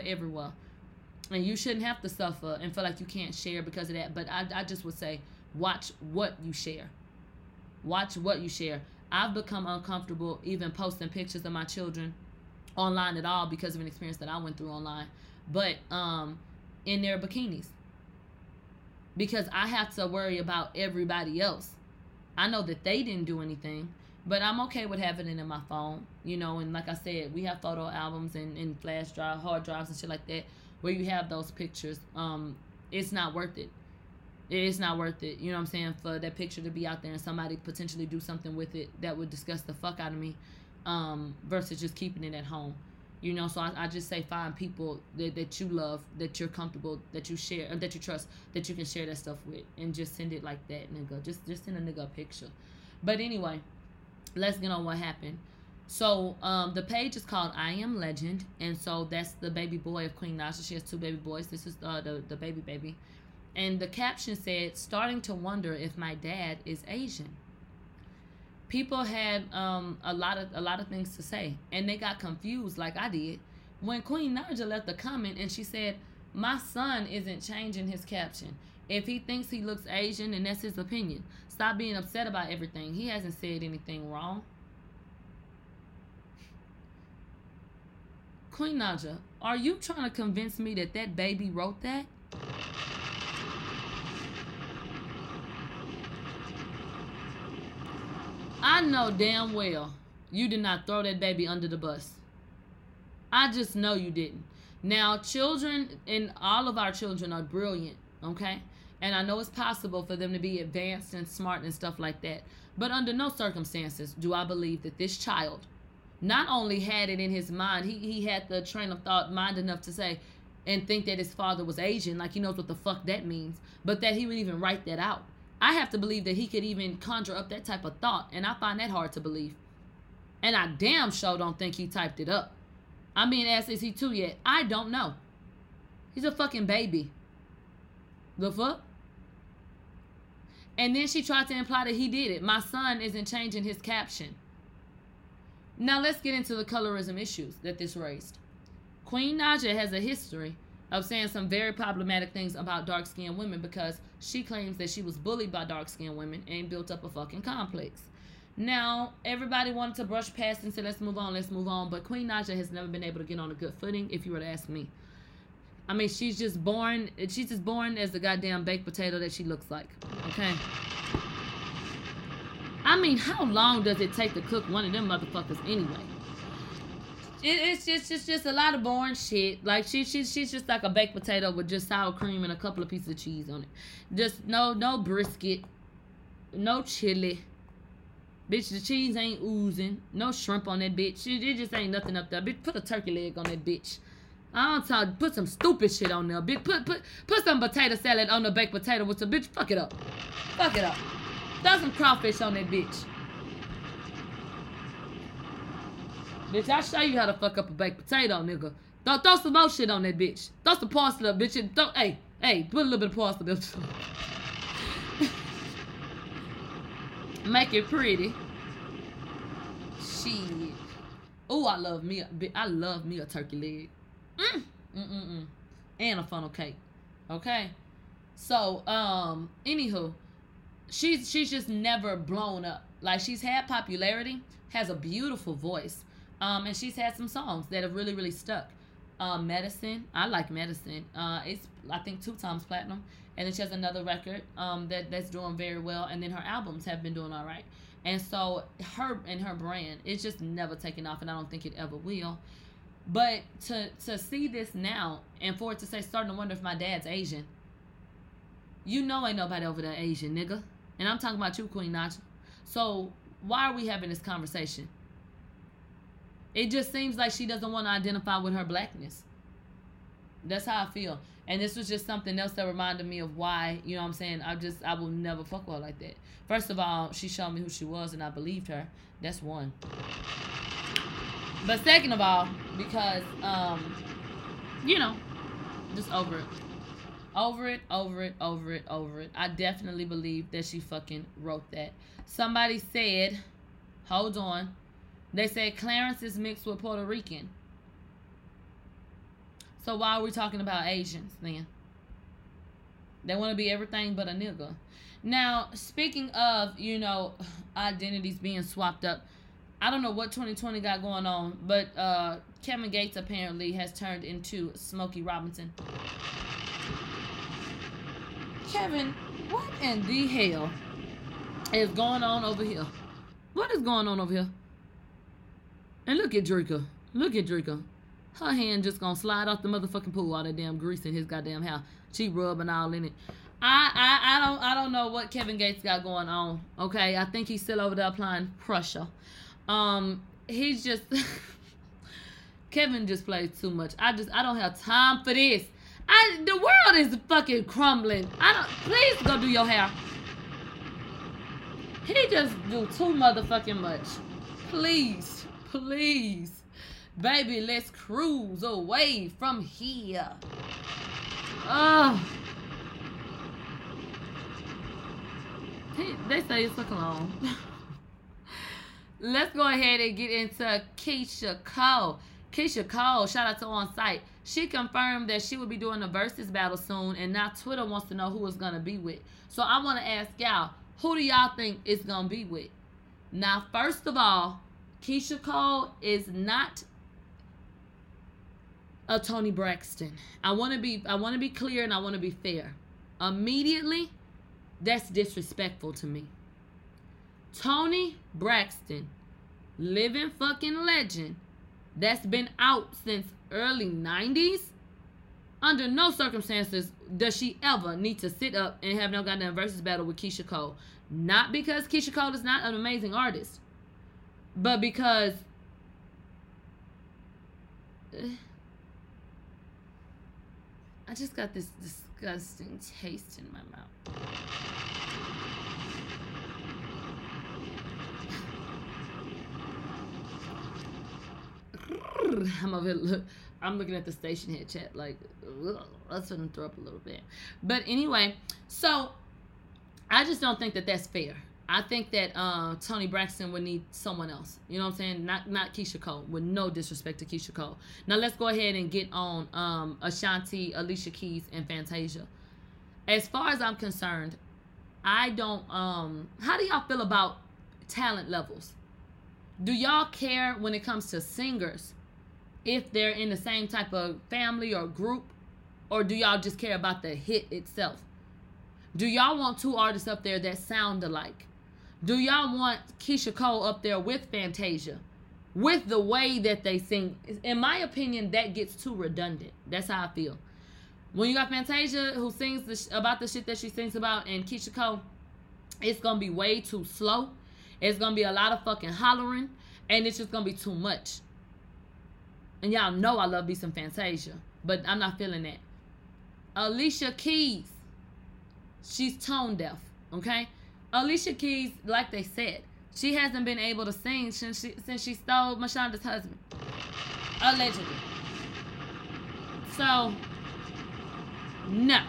everywhere. And you shouldn't have to suffer and feel like you can't share because of that. But I, I just would say, watch what you share. Watch what you share. I've become uncomfortable even posting pictures of my children online at all because of an experience that I went through online. But um in their bikinis. Because I have to worry about everybody else. I know that they didn't do anything, but I'm okay with having it in my phone, you know. And like I said, we have photo albums and, and flash drive, hard drives and shit like that, where you have those pictures. Um, it's not worth it. It's not worth it. You know what I'm saying? For that picture to be out there and somebody potentially do something with it that would disgust the fuck out of me, um, versus just keeping it at home. You know, so I, I just say find people that, that you love, that you're comfortable, that you share, or that you trust, that you can share that stuff with, and just send it like that, nigga. Just just send a nigga a picture. But anyway, let's get on what happened. So um, the page is called I Am Legend, and so that's the baby boy of Queen Naija. She has two baby boys. This is uh, the the baby baby, and the caption said, "Starting to wonder if my dad is Asian." People had um, a lot of a lot of things to say, and they got confused, like I did, when Queen Naija left the comment and she said, "My son isn't changing his caption. If he thinks he looks Asian, and that's his opinion. Stop being upset about everything. He hasn't said anything wrong." Queen Naija, are you trying to convince me that that baby wrote that? I know damn well you did not throw that baby under the bus. I just know you didn't. Now, children and all of our children are brilliant, okay? And I know it's possible for them to be advanced and smart and stuff like that. But under no circumstances do I believe that this child not only had it in his mind, he, he had the train of thought mind enough to say and think that his father was Asian, like he knows what the fuck that means, but that he would even write that out. I have to believe that he could even conjure up that type of thought, and I find that hard to believe. And I damn sure don't think he typed it up. I'm being asked, is he two yet? I don't know. He's a fucking baby. The fuck? And then she tried to imply that he did it. My son isn't changing his caption. Now let's get into the colorism issues that this raised. Queen Naija has a history of saying some very problematic things about dark skinned women because she claims that she was bullied by dark skinned women and built up a fucking complex. Now, everybody wanted to brush past and say, let's move on, let's move on. But Queen Naija has never been able to get on a good footing, if you were to ask me. I mean, she's just born, she's just born as the goddamn baked potato that she looks like. Okay? I mean, how long does it take to cook one of them motherfuckers anyway? It, it's just, just, just a lot of boring shit. Like she, she, she's just like a baked potato with just sour cream and a couple of pieces of cheese on it. Just no, no brisket, no chili. Bitch, the cheese ain't oozing. No shrimp on that bitch. It, it just ain't nothing up there. Bitch, put a turkey leg on that bitch. I don't talk. Put some stupid shit on there. Bitch, put put put some potato salad on the baked potato with some bitch. Fuck it up. Fuck it up. Throw some crawfish on that bitch. Bitch, I'll show you how to fuck up a baked potato, nigga. Throw, throw some more shit on that bitch. Throw some parsley up, bitch. Throw, hey, hey, put a little bit of parsley up. Make it pretty. Shit. Oh, I love me. I love me a turkey leg. Mm, mm, mm, mm. And a funnel cake. Okay. So, um, anywho, she's she's just never blown up. Like she's had popularity, has a beautiful voice, um, and she's had some songs that have really really stuck. Um, medicine, I like medicine. Uh, it's I think two times platinum, and then she has another record um that that's doing very well, and then her albums have been doing all right. And so her and her brand, it's just never taken off, and I don't think it ever will. But to to see this now and for it to say starting to wonder if my dad's Asian, you know ain't nobody over there Asian, nigga. And I'm talking about you, Queen Naija. So why are we having this conversation? It just seems like she doesn't want to identify with her blackness. That's how I feel. And this was just something else that reminded me of why, you know what I'm saying? I just, I will never fuck with her like that. First of all, she showed me who she was and I believed her. That's one. But second of all, because, um, you know, just over it. Over it, over it, over it, over it. I definitely believe that she fucking wrote that. Somebody said, hold on. They said Clarence is mixed with Puerto Rican. So why are we talking about Asians then? They want to be everything but a nigga. Now, speaking of, you know, identities being swapped up, I don't know what 2020 got going on, but uh, Kevin Gates apparently has turned into Smokey Robinson. Kevin, what in the hell is going on over here? What is going on over here? And look at Dreka. Look at Dreka. Her hand just gonna slide off the motherfucking pool, all that damn grease in his goddamn house. She rubbing all in it. I, I I don't I don't know what Kevin Gates got going on. Okay, I think he's still over there applying pressure. Um, he's just Kevin just plays too much. I just I don't have time for this. I the world is fucking crumbling. I don't please go do your hair. He just do too motherfucking much. Please, please. Baby, let's cruise away from here. Oh. They say it's a clone. let's go ahead and get into Keyshia Cole. Keyshia Cole, shout out to On Site. She confirmed that she will be doing a versus battle soon, and now Twitter wants to know who it's gonna be with. So I want to ask y'all, who do y'all think it's gonna be with? Now, first of all, Keyshia Cole is not a Toni Braxton. I want to be I want to be clear and I want to be fair. Immediately, that's disrespectful to me. Toni Braxton, living fucking legend, that's been out since early 90s. Under no circumstances does she ever need to sit up and have no goddamn versus battle with Keyshia Cole. Not because Keyshia Cole is not an amazing artist, but because. Uh, I just got this disgusting taste in my mouth. I'm over look. I'm looking at the Stationhead chat like that's gonna throw up a little bit. But anyway, so I just don't think that that's fair. I think that uh, Toni Braxton would need someone else. You know what I'm saying? Not not Keyshia Cole. With no disrespect to Keyshia Cole. Now let's go ahead and get on um, Ashanti, Alicia Keys, and Fantasia. As far as I'm concerned, I don't. Um, how do y'all feel about talent levels? Do y'all care when it comes to singers if they're in the same type of family or group, or do y'all just care about the hit itself? Do y'all want two artists up there that sound alike? Do y'all want Keyshia Cole up there with Fantasia? With the way that they sing, in my opinion, that gets too redundant. That's how I feel. When you got Fantasia who sings the sh- about the shit that she sings about, and Keyshia Cole, it's gonna be way too slow. It's gonna be a lot of fucking hollering, and it's just gonna be too much. And y'all know I love me some Fantasia, but I'm not feeling that. Alicia Keys, she's tone deaf. Okay, Alicia Keys, like they said, she hasn't been able to sing since she since she stole Mashonda's husband, allegedly. So, no,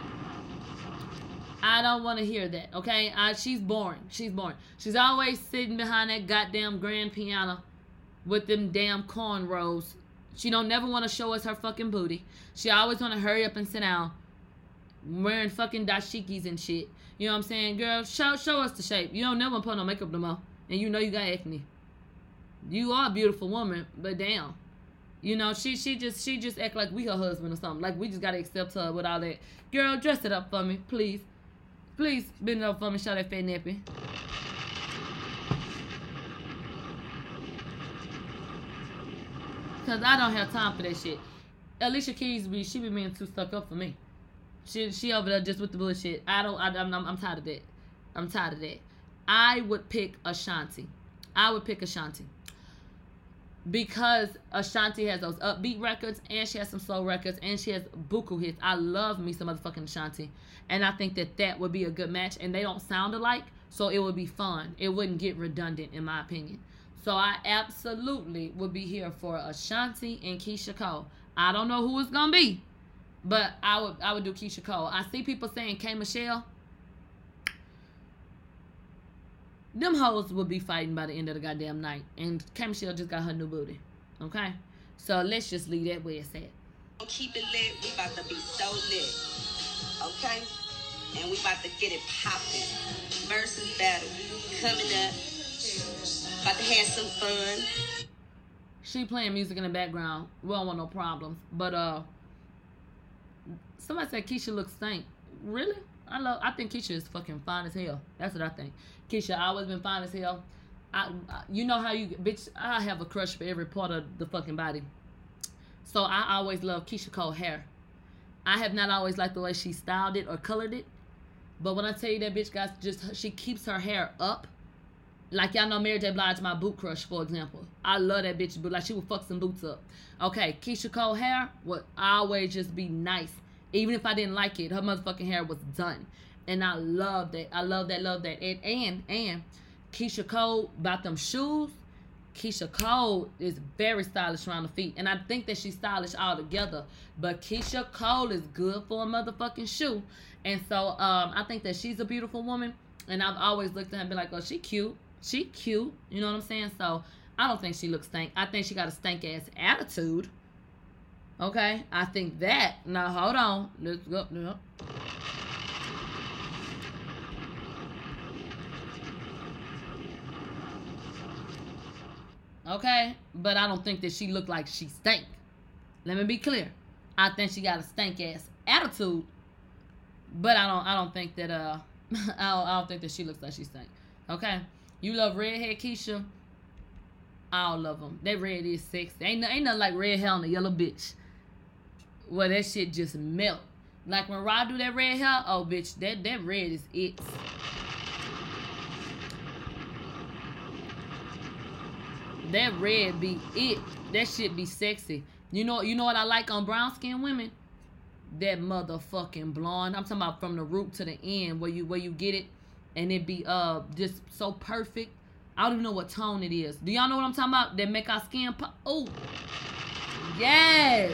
I don't want to hear that. Okay, I, she's boring. She's boring. She's always sitting behind that goddamn grand piano with them damn cornrows. She don't never want to show us her fucking booty. She always want to hurry up and sit down, wearing fucking dashikis and shit. You know what I'm saying, girl? Show show us the shape. You don't never put no makeup no more, and you know you got acne. You are a beautiful woman, but damn, you know she she just she just act like we her husband or something. Like we just gotta accept her with all that. Girl, dress it up for me, please. Please bend it up for me, show that fat nappy. Cause I don't have time for that shit. Alicia Keys be she be being too stuck up for me. She she over there just with the bullshit. I don't. I, am I'm, I'm tired of that. I'm tired of that. I would pick Ashanti. I would pick Ashanti because Ashanti has those upbeat records and she has some slow records and she has buku hits. I love me some motherfucking Ashanti, and I think that that would be a good match. And they don't sound alike, so it would be fun. It wouldn't get redundant, in my opinion. So I absolutely would be here for Ashanti and Keyshia Cole. I don't know who it's gonna be. But I would I would do Keyshia Cole. I see people saying K Michelle. Them hoes will be fighting by the end of the goddamn night. And K Michelle just got her new booty. Okay? So let's just leave that where it's at. Keep it lit. We about to be so lit. Okay? And we about to get it popping. Versus battle coming up. About to have some fun. She playing music in the background. We don't want no problems. But uh somebody said Keyshia looks stank. Really? I love I think Keyshia is fucking fine as hell. That's what I think. Keyshia always been fine as hell. I, I you know how you bitch I have a crush for every part of the fucking body. So I always love Keyshia Cole hair. I have not always liked the way she styled it or colored it. But when I tell you that bitch got just she keeps her hair up. Like y'all know Mary J. Blige, my boot crush, for example. I love that bitch, but like she would fuck some boots up. Okay, Keyshia Cole hair would always just be nice. Even if I didn't like it, her motherfucking hair was done. And I love that. I love that, love that. And and and Keyshia Cole about them shoes. Keyshia Cole is very stylish around the feet. And I think that she's stylish altogether. But Keyshia Cole is good for a motherfucking shoe. And so um, I think that she's a beautiful woman. And I've always looked at her and been like, oh, she cute. She cute. You know what I'm saying? So I don't think she looks stank. I think she got a stank ass attitude. Okay? I think that. Now, hold on. Let's go. No. Okay, but I don't think that she looked like she stank. Let me be clear. I think she got a stank ass attitude, but I don't. I don't think that. Uh, I don't, I don't think that she looks like she stank. Okay, you love redhead Keyshia. I don't love them. That red is sexy. Ain't ain't nothing like red hair on a yellow bitch. Well, that shit just melt. Like when Rod do that red hair, oh bitch, that that red is it. That red be it. That shit be sexy. You know, you know what I like on brown skin women? That motherfucking blonde. I'm talking about from the root to the end, where you where you get it, and it be uh just so perfect. I don't even know what tone it is. Do y'all know what I'm talking about? That make our skin pop. Oh, yes.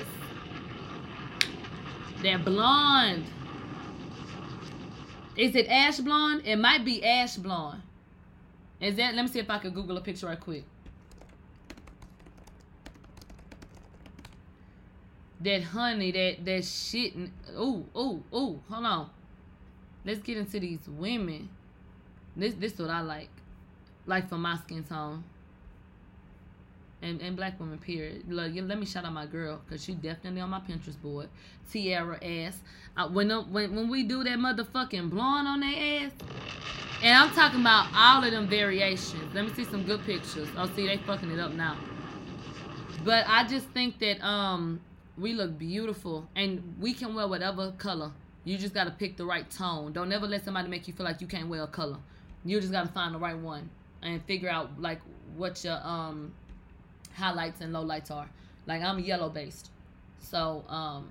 That blonde. Is it ash blonde? It might be ash blonde. Is that? Let me see if I can Google a picture right quick. that honey, that that shit. Oh, oh, oh. Hold on. Let's get into these women. This this what I like, like for my skin tone. And, and black women, period. Look, let me shout out my girl, cause she definitely on my Pinterest board. Tiara ass. Uh, when when when we do that motherfucking blonde on their ass, and I'm talking about all of them variations. Let me see some good pictures. Oh, see, they fucking it up now. But I just think that um we look beautiful and we can wear whatever color. You just gotta pick the right tone. Don't ever let somebody make you feel like you can't wear a color. You just gotta find the right one and figure out like what your um highlights and lowlights are. Like I'm yellow based. So um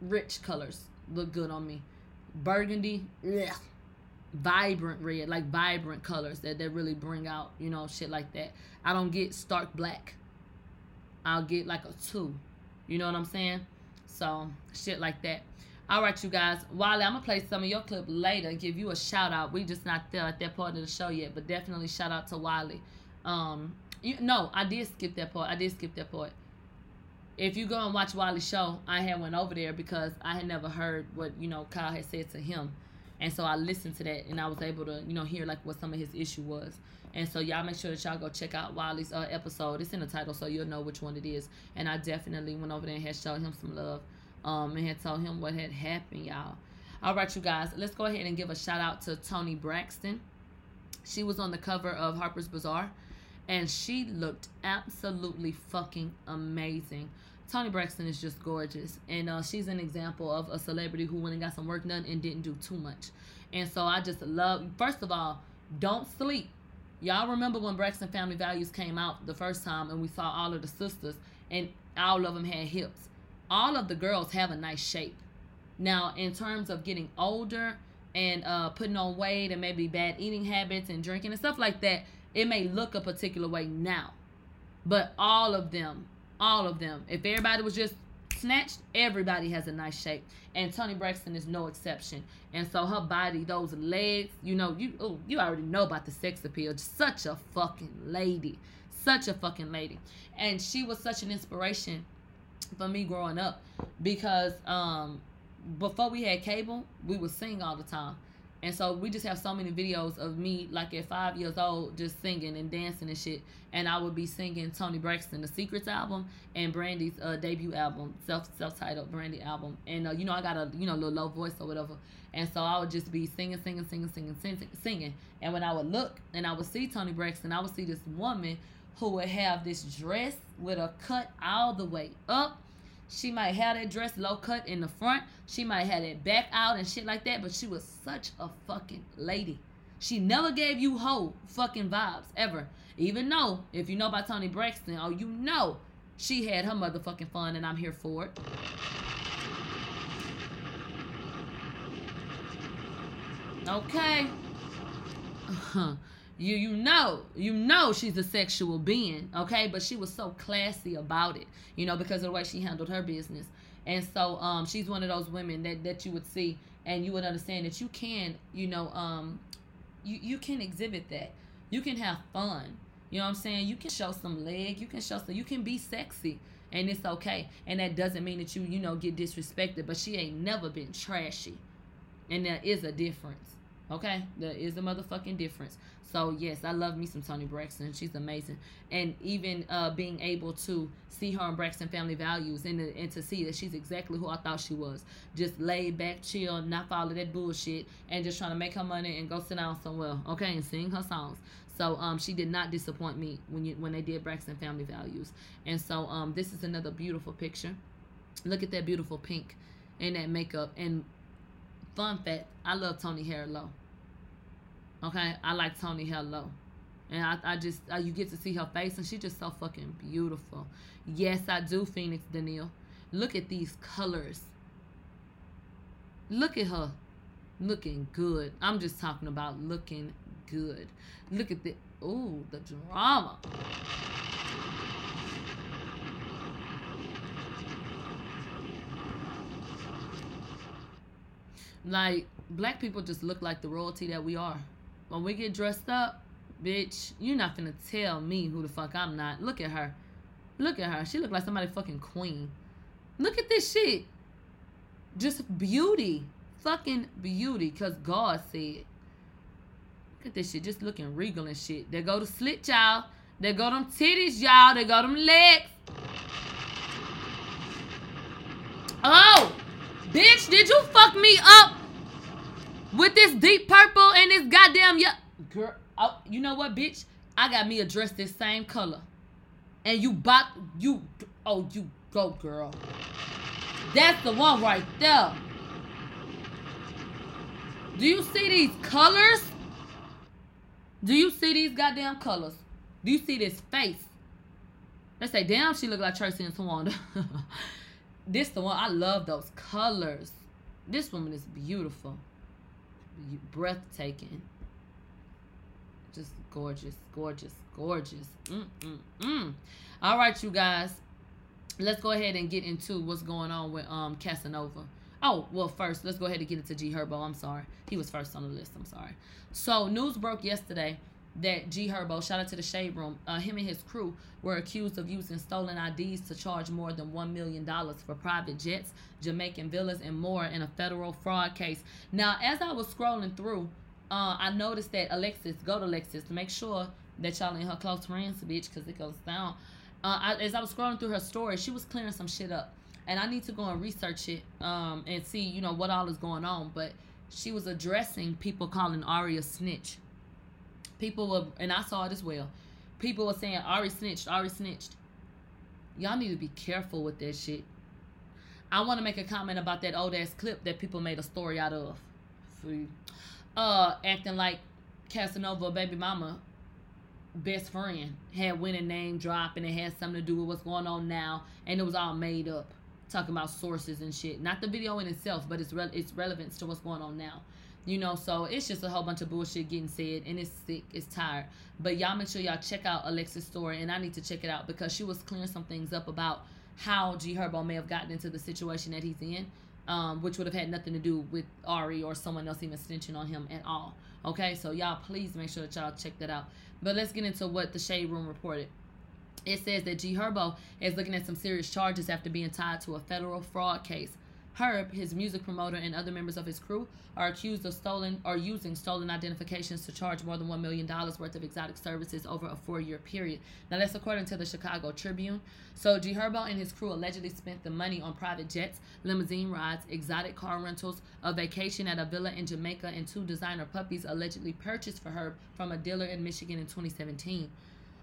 rich colors look good on me. Burgundy, yeah, vibrant red, like vibrant colors that, that really bring out, you know, shit like that. I don't get stark black. I'll get like a two. You know what I'm saying? So shit like that. All right, you guys. Wiley, I'm gonna play some of your clip later. Give you a shout out. We just not there at that part of the show yet, but definitely shout out to Wiley. Um, you no, I did skip that part. I did skip that part. If you go and watch Wiley's show, I had went over there because I had never heard what you know Kyle had said to him, and so I listened to that and I was able to you know hear like what some of his issue was. And so y'all make sure that y'all go check out Wiley's uh, episode. It's in the title, so you'll know which one it is. And I definitely went over there and had showed him some love, um, and had told him what had happened, y'all. All right, you guys, let's go ahead and give a shout out to Toni Braxton. She was on the cover of Harper's Bazaar, and she looked absolutely fucking amazing. Toni Braxton is just gorgeous, and uh, she's an example of a celebrity who went and got some work done and didn't do too much. And so I just love. First of all, don't sleep Y'all remember when Braxton Family Values came out the first time and we saw all of the sisters and all of them had hips. All of the girls have a nice shape. Now, in terms of getting older and uh, putting on weight and maybe bad eating habits and drinking and stuff like that, it may look a particular way now. But all of them, all of them, if everybody was just snatched, everybody has a nice shape. And Toni Braxton is no exception. And so her body, those legs, you know, you oh, you already know about the sex appeal. Such a fucking lady. Such a fucking lady. And she was such an inspiration for me growing up because um before we had cable, we would sing all the time. And so we just have so many videos of me, like at five years old, just singing and dancing and shit. And I would be singing Toni Braxton, the Secrets album, and Brandy's uh, debut album, self self titled Brandy album. And uh, you know I got a you know little low voice or whatever. And so I would just be singing, singing, singing, singing, singing, singing. And when I would look and I would see Toni Braxton, I would see this woman who would have this dress with a cut all the way up she might have that dress low cut in the front. She might have it back out and shit like that. But she was such a fucking lady. She never gave you hoe fucking vibes ever. Even though if you know about Toni Braxton, oh you know she had her motherfucking fun and I'm here for it. Okay. Uh-huh. You you know you know she's a sexual being okay? But she was so classy about it you know because of the way she handled her business. And so um she's one of those women that that you would see and you would understand that you can you know um you you can exhibit that. You can have fun you know what i'm saying? You can show some leg you can show some you can be sexy and it's okay. And that doesn't mean that you you know get disrespected but she ain't never been trashy and there is a difference okay there is a motherfucking difference so yes, I love me some Toni Braxton. She's amazing, and even uh, being able to see her in Braxton Family Values and, and to see that she's exactly who I thought she was, just laid back, chill, not follow that bullshit, and just trying to make her money and go sit down somewhere, okay, and sing her songs. So um, she did not disappoint me when you when they did Braxton Family Values, and so um, this is another beautiful picture. Look at that beautiful pink and that makeup. And fun fact, I love Toni Harlow. Okay, I like Tony Hello. And I, I just, you get to see her face, and she's just so fucking beautiful. Yes, I do, Phoenix Danielle. Look at these colors. Look at her. Looking good. I'm just talking about looking good. Look at the, ooh, the drama. Like, black people just look like the royalty that we are. When we get dressed up, bitch, you're not gonna tell me who the fuck I'm not. Look at her. Look at her. She look like somebody fucking queen. Look at this shit. Just beauty. Fucking beauty. Cause God said. Look at this shit. Just looking regal and shit. They go to slit, y'all. They go them titties, y'all. They go them legs. Oh! Bitch, did you fuck me up with this deep purple and this goddamn yeah, girl. Oh, you know what, bitch? I got me a dress this same color, and you bought you. Oh, you go, girl. That's the one right there. Do you see these colors? Do you see these goddamn colors? Do you see this face? They say, damn, she look like Tracy and Tawanda. this the one. I love those colors. This woman is beautiful breathtaking. Just gorgeous, gorgeous, gorgeous. Mm-mm-mm. All right, you guys. Let's go ahead and get into what's going on with um Casanova. Oh, well, first, let's go ahead and get into G Herbo. I'm sorry. He was first on the list. I'm sorry. So, news broke yesterday that G Herbo, shout out to the Shade Room, uh, him and his crew were accused of using stolen IDs to charge more than $1 million for private jets, Jamaican villas, and more in a federal fraud case. Now, as I was scrolling through, uh, I noticed that Alexis, go to Alexis to make sure that y'all ain't her close friends, bitch, because it goes down. Uh, I, as I was scrolling through her story, she was clearing some shit up. And I need to go and research it um, and see, you know, what all is going on. But she was addressing people calling Ari a snitch People were, and I saw it as well. People were saying Ari snitched, Ari snitched. Y'all need to be careful with that shit. I want to make a comment about that old ass clip that people made a story out of. Free. Uh, acting like Casanova baby mama best friend had winning name drop and it had something to do with what's going on now and it was all made up talking about sources and shit not the video in itself but its re- its relevance to what's going on now you know, so it's just a whole bunch of bullshit getting said, and it's sick, it's tired. But y'all make sure y'all check out Alexis' story, and I need to check it out because she was clearing some things up about how G Herbo may have gotten into the situation that he's in, um, which would have had nothing to do with Ari or someone else even snitching on him at all. Okay, so y'all please make sure that y'all check that out. But let's get into what the Shade Room reported. it says that G Herbo is looking at some serious charges after being tied to a federal fraud case. Herb, his music promoter, and other members of his crew are accused of stolen or using stolen identifications to charge more than $1 million worth of exotic services over a four year period. Now, that's according to the Chicago Tribune. So, G Herbo and his crew allegedly spent the money on private jets, limousine rides, exotic car rentals, a vacation at a villa in Jamaica, and two designer puppies allegedly purchased for Herb from a dealer in Michigan in 2017.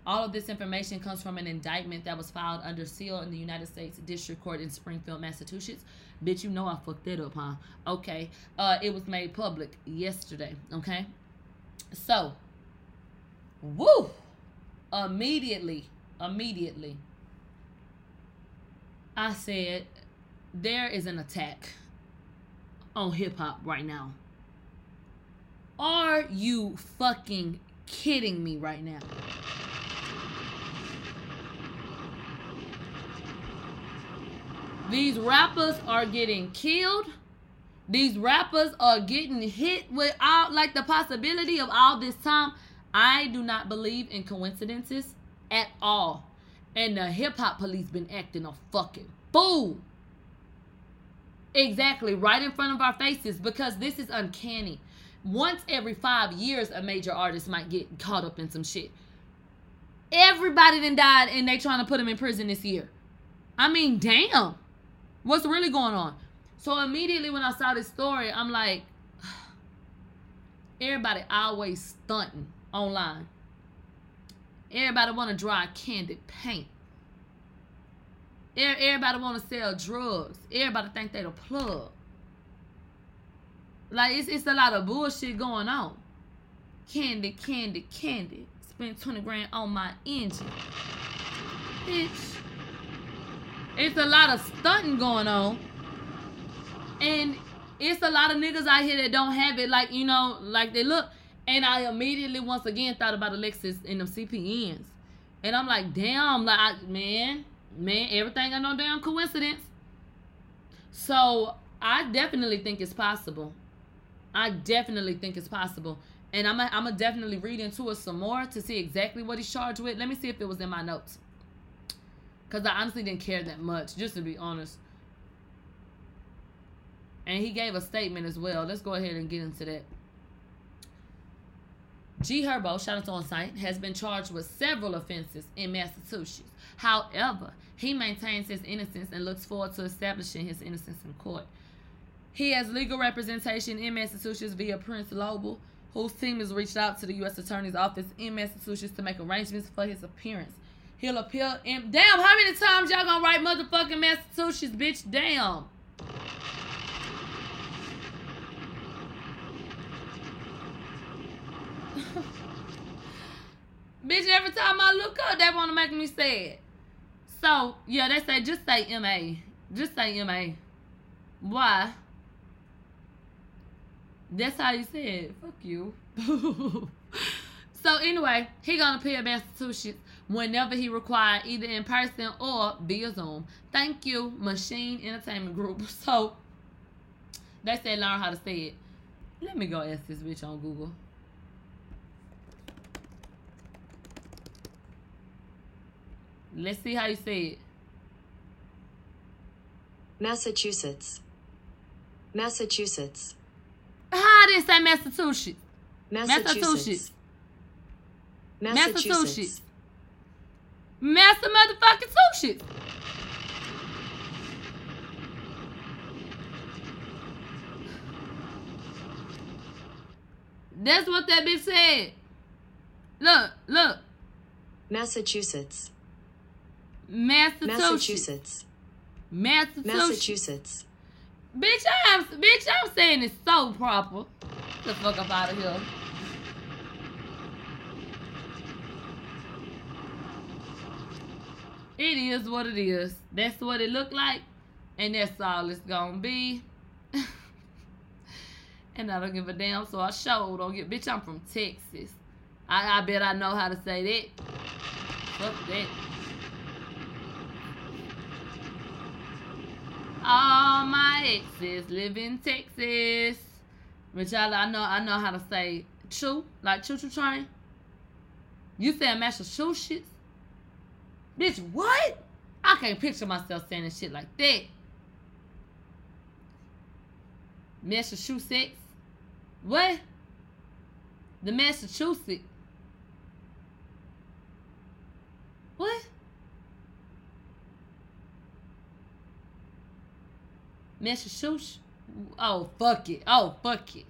All of this information comes from an indictment that was filed under seal in the United States District Court in Springfield, Massachusetts. Bitch, you know I fucked that up, huh? Okay. Uh, it was made public yesterday. Okay. So, woo! Immediately, immediately, I said there is an attack on hip hop right now. Are you fucking kidding me right now? These rappers are getting killed. These rappers are getting hit without like the possibility of all this time. I do not believe in coincidences at all. And the hip hop police been acting a fucking fool. Exactly, right in front of our faces because this is uncanny. Once every five years, a major artist might get caught up in some shit. Everybody then died and they trying to put him in prison this year. I mean, damn. What's really going on? So immediately when I saw this story, I'm like, everybody always stunting online. Everybody want to draw candy paint. Everybody want to sell drugs. Everybody think they the plug. Like it's it's a lot of bullshit going on. Candy, candy, candy. Spent 20 grand on my engine. Bitch. It's a lot of stunting going on. And it's a lot of niggas out here that don't have it like, you know, like they look. And I immediately once again thought about Alexis and them CPNs. And I'm like, damn, like I, man, man, everything got no damn coincidence. So I definitely think it's possible. I definitely think it's possible. And I'm going to definitely read into it some more to see exactly what he's charged with. Let me see if it was in my notes. Because I honestly didn't care that much, just to be honest. And he gave a statement as well. Let's go ahead and get into that. G Herbo, shout out to on site, has been charged with several offenses in Massachusetts. However, he maintains his innocence and looks forward to establishing his innocence in court. He has legal representation in Massachusetts via Prince Lobel, whose team has reached out to the U.S. Attorney's Office in Massachusetts to make arrangements for his appearance. He'll appeal. And damn, how many times y'all gonna write motherfucking Massachusetts, bitch? Damn. bitch, every time I look up, they wanna make me sad. So, yeah, they say just say MA. Just say MA. Why? That's how you said. Fuck you. so anyway, he gonna appeal Massachusetts whenever he required, either in person or via Zoom. Thank you, Machine Entertainment Group. So they said learn how to say it. Let me go ask this bitch on Google. Let's see how you say it. Massachusetts. Massachusetts. How I didn't say Massachusetts. Massachusetts. Massachusetts. Massachusetts. Master motherfucking sushi. That's what that bitch said. Look, look. Massachusetts. Massachusetts. Massachusetts. Massachusetts. Bitch, I'm bitch, I'm saying it so proper. Get the fuck up out of here. It is what it is. That's what it looked like, and that's all it's gonna be. and I don't give a damn, so I showed don't get bitch, I'm from Texas. I, I bet I know how to say that. Fuck that. All my exes live in Texas. Which I, I know I know how to say choo, like choo choo train. You said Massachusetts? Bitch, what? I can't picture myself saying shit like that. Massachusetts. What? The Massachusetts. What? Massachusetts. Oh, fuck it. Oh, fuck it.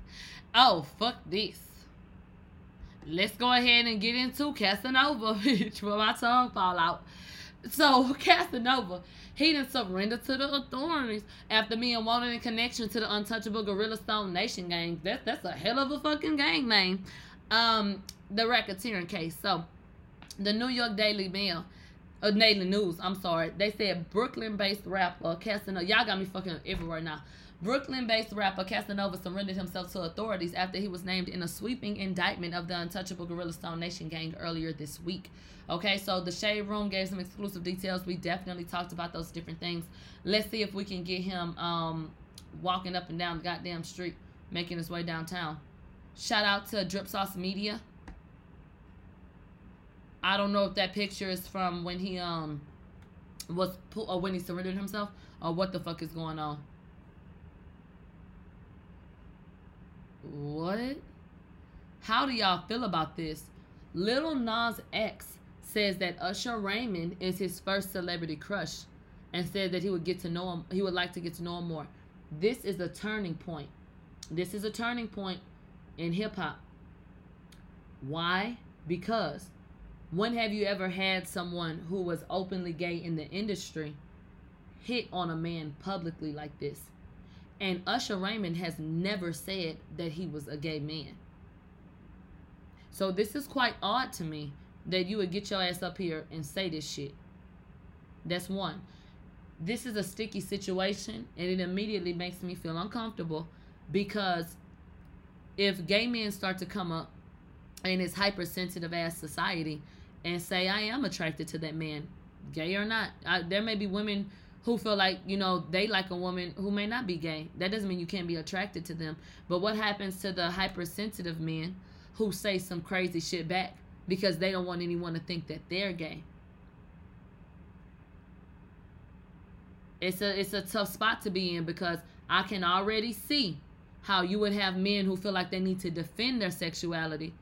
Oh, fuck this. Let's go ahead and get into Casanova, bitch, where my tongue fall out. So, Casanova, he didn't surrender to the authorities after being wanted in connection to the untouchable Gorilla Stone Nation gang. That's, that's a hell of a fucking gang name. Um, the racketeering case. So, the New York Daily Mail uh, Daily News, I'm sorry. They said Brooklyn-based rapper Casanova. Y'all got me fucking everywhere now. Brooklyn-based rapper Casanova surrendered himself to authorities after he was named in a sweeping indictment of the untouchable Gorilla Stone Nation gang earlier this week. Okay, so the Shade Room gave some exclusive details. We definitely talked about those different things. Let's see if we can get him um, walking up and down the goddamn street, making his way downtown. Shout out to Drip Sauce Media. I don't know if that picture is from when he um was pull or when he surrendered himself or what the fuck is going on. What? How do y'all feel about this? Lil Nas X says that Usher Raymond is his first celebrity crush and said that he would get to know him he would like to get to know him more. This is a turning point. This is a turning point in hip hop. Why? Because when have you ever had someone who was openly gay in the industry hit on a man publicly like this? And Usher Raymond has never said that he was a gay man. So this is quite odd to me that you would get your ass up here and say this shit. That's one. This is a sticky situation and it immediately makes me feel uncomfortable because if gay men start to come up in this hypersensitive ass society and say I am attracted to that man, gay or not. I, there may be women who feel like you know they like a woman who may not be gay. That doesn't mean you can't be attracted to them. But what happens to the hypersensitive men who say some crazy shit back because they don't want anyone to think that they're gay? It's a it's a tough spot to be in because I can already see how you would have men who feel like they need to defend their sexuality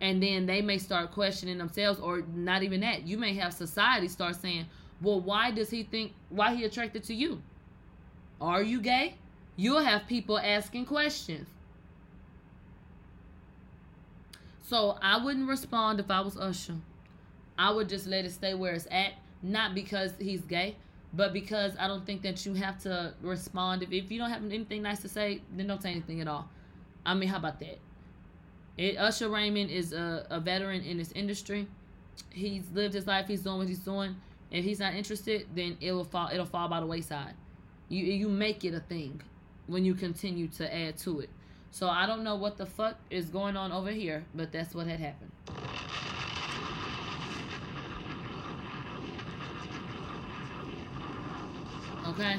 and then they may start questioning themselves or not even that you may have society start saying well why does he think why he attracted to you? Are you gay? You'll have people asking questions. So i wouldn't respond if i was usher. I would just let it stay where it's at not because he's gay but because i don't think that you have to respond. If, if you don't have anything nice to say then don't say anything at all. I mean how about that? It, Usher Raymond is a, a veteran in this industry. He's lived his life. He's doing what he's doing. If he's not interested, then it will fall. It'll fall by the wayside. You you make it a thing when you continue to add to it. So I don't know what the fuck is going on over here, but that's what had happened. Okay.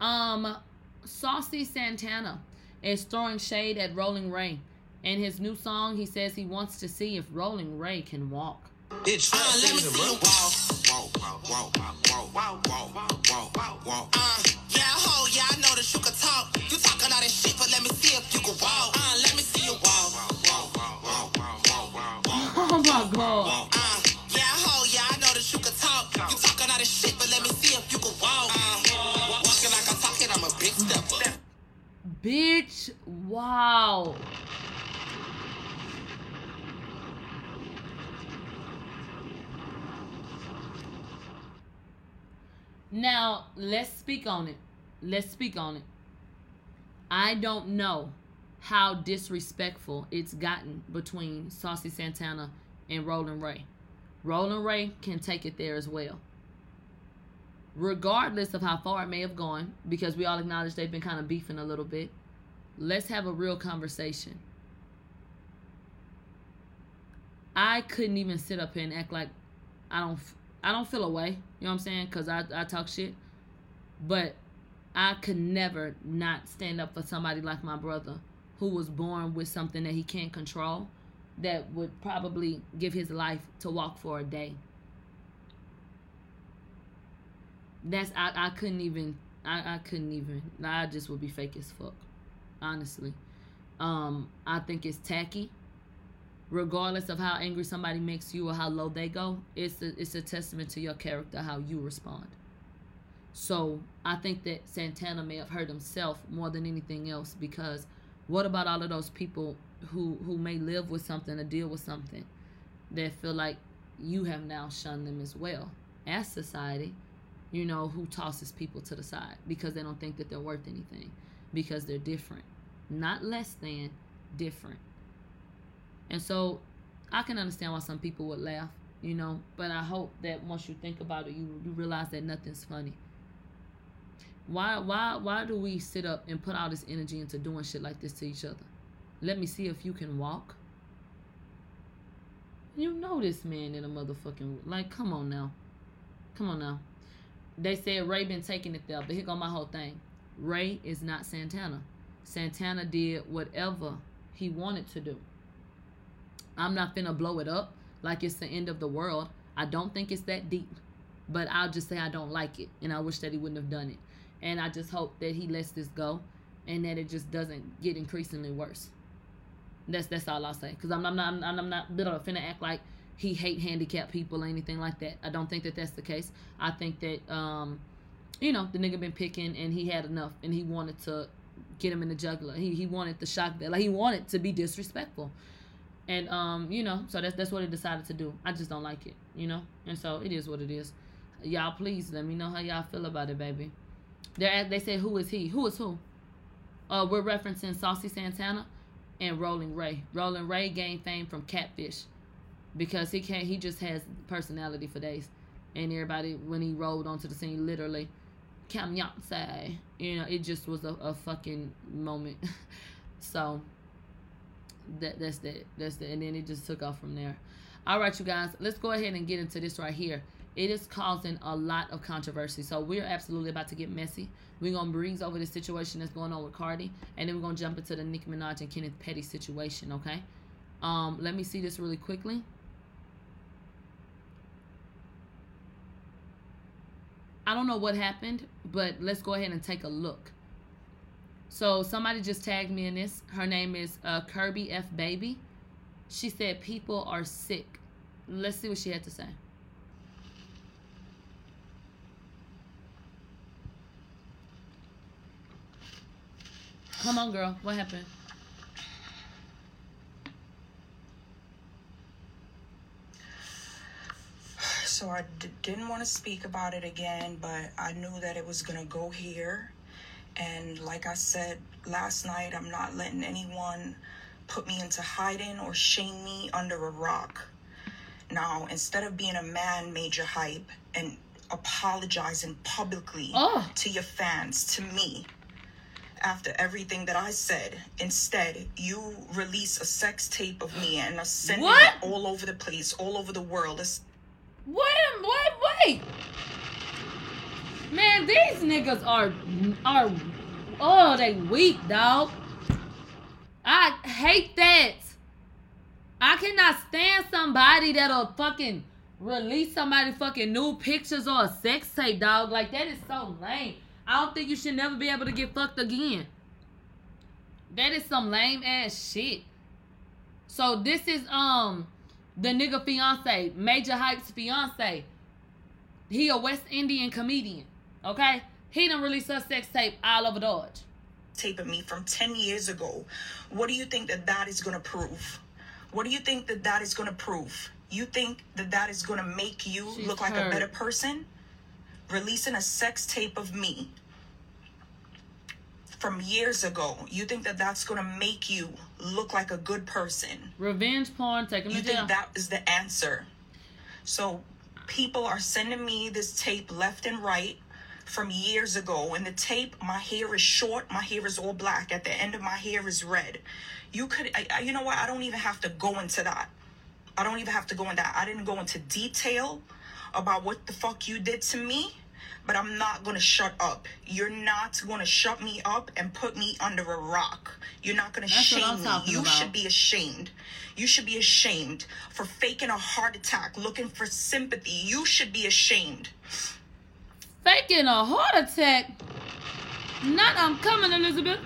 Um, Saucy Santana is throwing shade at Rolling Ray. In his new song, he says he wants to see if Rolling Ray can walk. It's uh, let me see you walk. Walk, walk, walk, walk, walk, walk, walk, walk, walk. Uh, yeah, ho, yeah, I know that you can talk. You talking all that shit, but let me see if you can walk. Uh, let me see you walk. Walk, walk, walk, walk, walk, walk. Oh my god. Uh, yeah, ho, yeah, I know that you can talk. You talking all that shit, but let me see if you can walk. Uh, walking like I'm talking, I'm a big stepper. Bitch, wow. Now, let's speak on it. Let's speak on it. I don't know how disrespectful it's gotten between Saucy Santana and Rolling Ray. Rolling Ray can take it there as well regardless of how far it may have gone, because we all acknowledge they've been kind of beefing a little bit, let's have a real conversation. I couldn't even sit up here and act like I don't I don't feel away. You know what I'm saying? Cause I I talk shit, but I could never not stand up for somebody like my brother, who was born with something that he can't control, that would probably give his life to walk for a day. That's I, I couldn't even I, I couldn't even I just would be fake as fuck. Honestly. Um I think it's tacky. Regardless of how angry somebody makes you or how low they go, it's a, it's a testament to your character how you respond. So I think that Santana may have hurt himself more than anything else because what about all of those people who who may live with something or deal with something that feel like you have now shunned them as well? As society you know who tosses people to the side because they don't think that they're worth anything because they're different. Not less than different and so i can understand why some people would laugh you know but i hope that once you think about it you, you realize that nothing's funny why why why do we sit up and put all this energy into doing shit like this to each other let me see if you can walk. You know this man in a motherfucking like, come on now. Come on now. They said Ray been taking it there, but here go my whole thing. Ray is not Santana. Santana did whatever he wanted to do. I'm not finna blow it up like it's the end of the world. I don't think it's that deep. But I'll just say I don't like it. And I wish that he wouldn't have done it. And I just hope that he lets this go and that it just doesn't get increasingly worse. That's that's all I'll say. Cause I'm, I'm not I'm, I'm not finna act like he hate handicapped people or anything like that. I don't think that that's the case. I think that um, you know, the nigga been picking and he had enough and he wanted to get him in the jugular. He he wanted the shock that like he wanted to be disrespectful. And um, you know, so that's that's what he decided to do. I just don't like it, you know? And so it is what it is. Y'all please let me know how y'all feel about it, baby. They they say who is he? Who is who? Uh, we're referencing Saucy Santana and Rolling Ray. Rolling Ray gained fame from Catfish because he can't. He just has personality for days, and everybody when he rolled onto the scene, literally, Kamyatse. You know, it just was a, a fucking moment. so that that's that. That's that. And then it just took off from there. All right, you guys, let's go ahead and get into this right here it is causing a lot of controversy. So we're absolutely about to get messy. We're gonna breeze over the situation that's going on with Cardi, and then we're gonna jump into the Nicki Minaj and Kenneth Petty situation. Okay. Um, let me see this really quickly. I don't know what happened, but let's go ahead and take a look. So somebody just tagged me in this. Her name is uh, Kirby F Baby. She said people are sick. Let's see what she had to say. Come on, girl. What happened? So I d- didn't want to speak about it again, but I knew that it was going to go here. And like I said last night, I'm not letting anyone put me into hiding or shame me under a rock. Now, instead of being a man Majah Hype and apologizing publicly oh. to your fans, to me, after everything that I said. Instead, you release a sex tape of me and are sending what? it all over the place, all over the world. It's- wait, wait, wait. Man, these niggas are are oh they weak, dog. I hate that. I cannot stand somebody that'll fucking release somebody fucking new pictures or a sex tape, dog. Like that is so lame. I don't think you should never be able to get fucked again. That is some lame ass shit. So this is um the nigga fiance, Majah Hype's fiance. He a West Indian comedian. Okay? He done released a sex tape all over Dodge. Tape of me from 10 years ago. What do you think that that is going to prove? What do you think that that is going to prove? You think that that is going to make you She's look like hurt. a better person? releasing a sex tape of me from years ago. You think that that's going to make you look like a good person? Revenge porn, taking You think that is the answer? So people are sending me this tape left and right from years ago. And the tape, my hair is short, my hair is all black. At the end of my hair is red. You could, I, I, you know what? I don't even have to go into that. I don't even have to go into that. I didn't go into detail about what the fuck you did to me. but I'm not gonna shut up. You're not gonna shut me up and put me under a rock. You're not gonna That's shame me. You about. should be ashamed. You should be ashamed for faking a heart attack, looking for sympathy. You should be ashamed. Faking a heart attack. Not I'm coming, Elizabeth.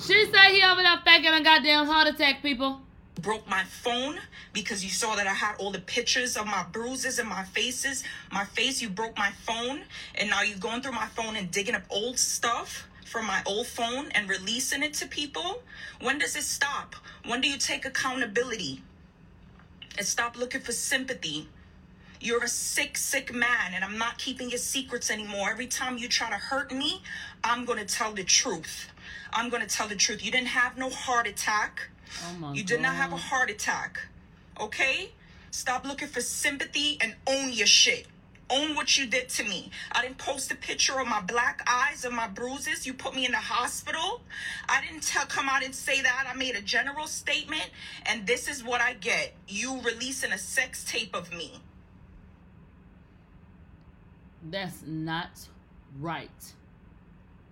She said he over there faking a goddamn heart attack, people. broke my phone because you saw that I had all the pictures of my bruises and my faces. My face, you broke my phone, and now you're going through my phone and digging up old stuff from my old phone and releasing it to people. When does it stop? When do you take accountability? And stop looking for sympathy. You're a sick, sick man, and I'm not keeping your secrets anymore. Every time you try to hurt me, I'm gonna tell the truth. I'm gonna tell the truth. You didn't have no heart attack. Oh my You did not have a heart attack. Okay? Stop looking for sympathy and own your shit. Own what you did to me. I didn't post a picture of my black eyes and my bruises. You put me in the hospital. I didn't tell come out and say that. I made a general statement and this is what I get. You releasing a sex tape of me. That's not right.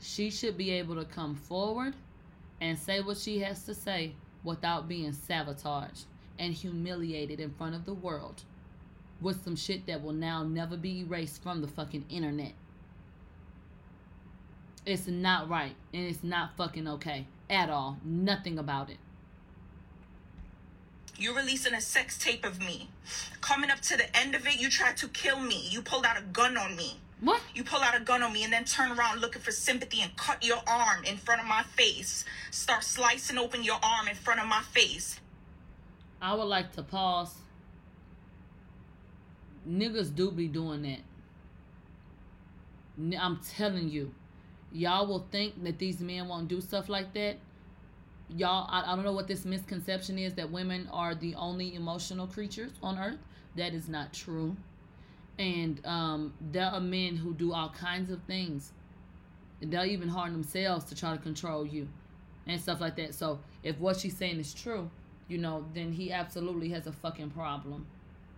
She should be able to come forward and say what she has to say without being sabotaged and humiliated in front of the world with some shit that will now never be erased from the fucking internet. It's not right and it's not fucking okay at all. Nothing about it. You're releasing a sex tape of me. Coming up to the end of it, you tried to kill me. You pulled out a gun on me. What? You pull out a gun on me and then turn around looking for sympathy and cut your arm in front of my face. Start slicing open your arm in front of my face. I would like to pause. Niggas do be doing that. I'm telling you, y'all will think that these men won't do stuff like that. Y'all, I, I don't know what this misconception is that women are the only emotional creatures on earth. That is not true. And um, there are men who do all kinds of things. They'll even harm themselves to try to control you and stuff like that. So if what she's saying is true, you know, then he absolutely has a fucking problem.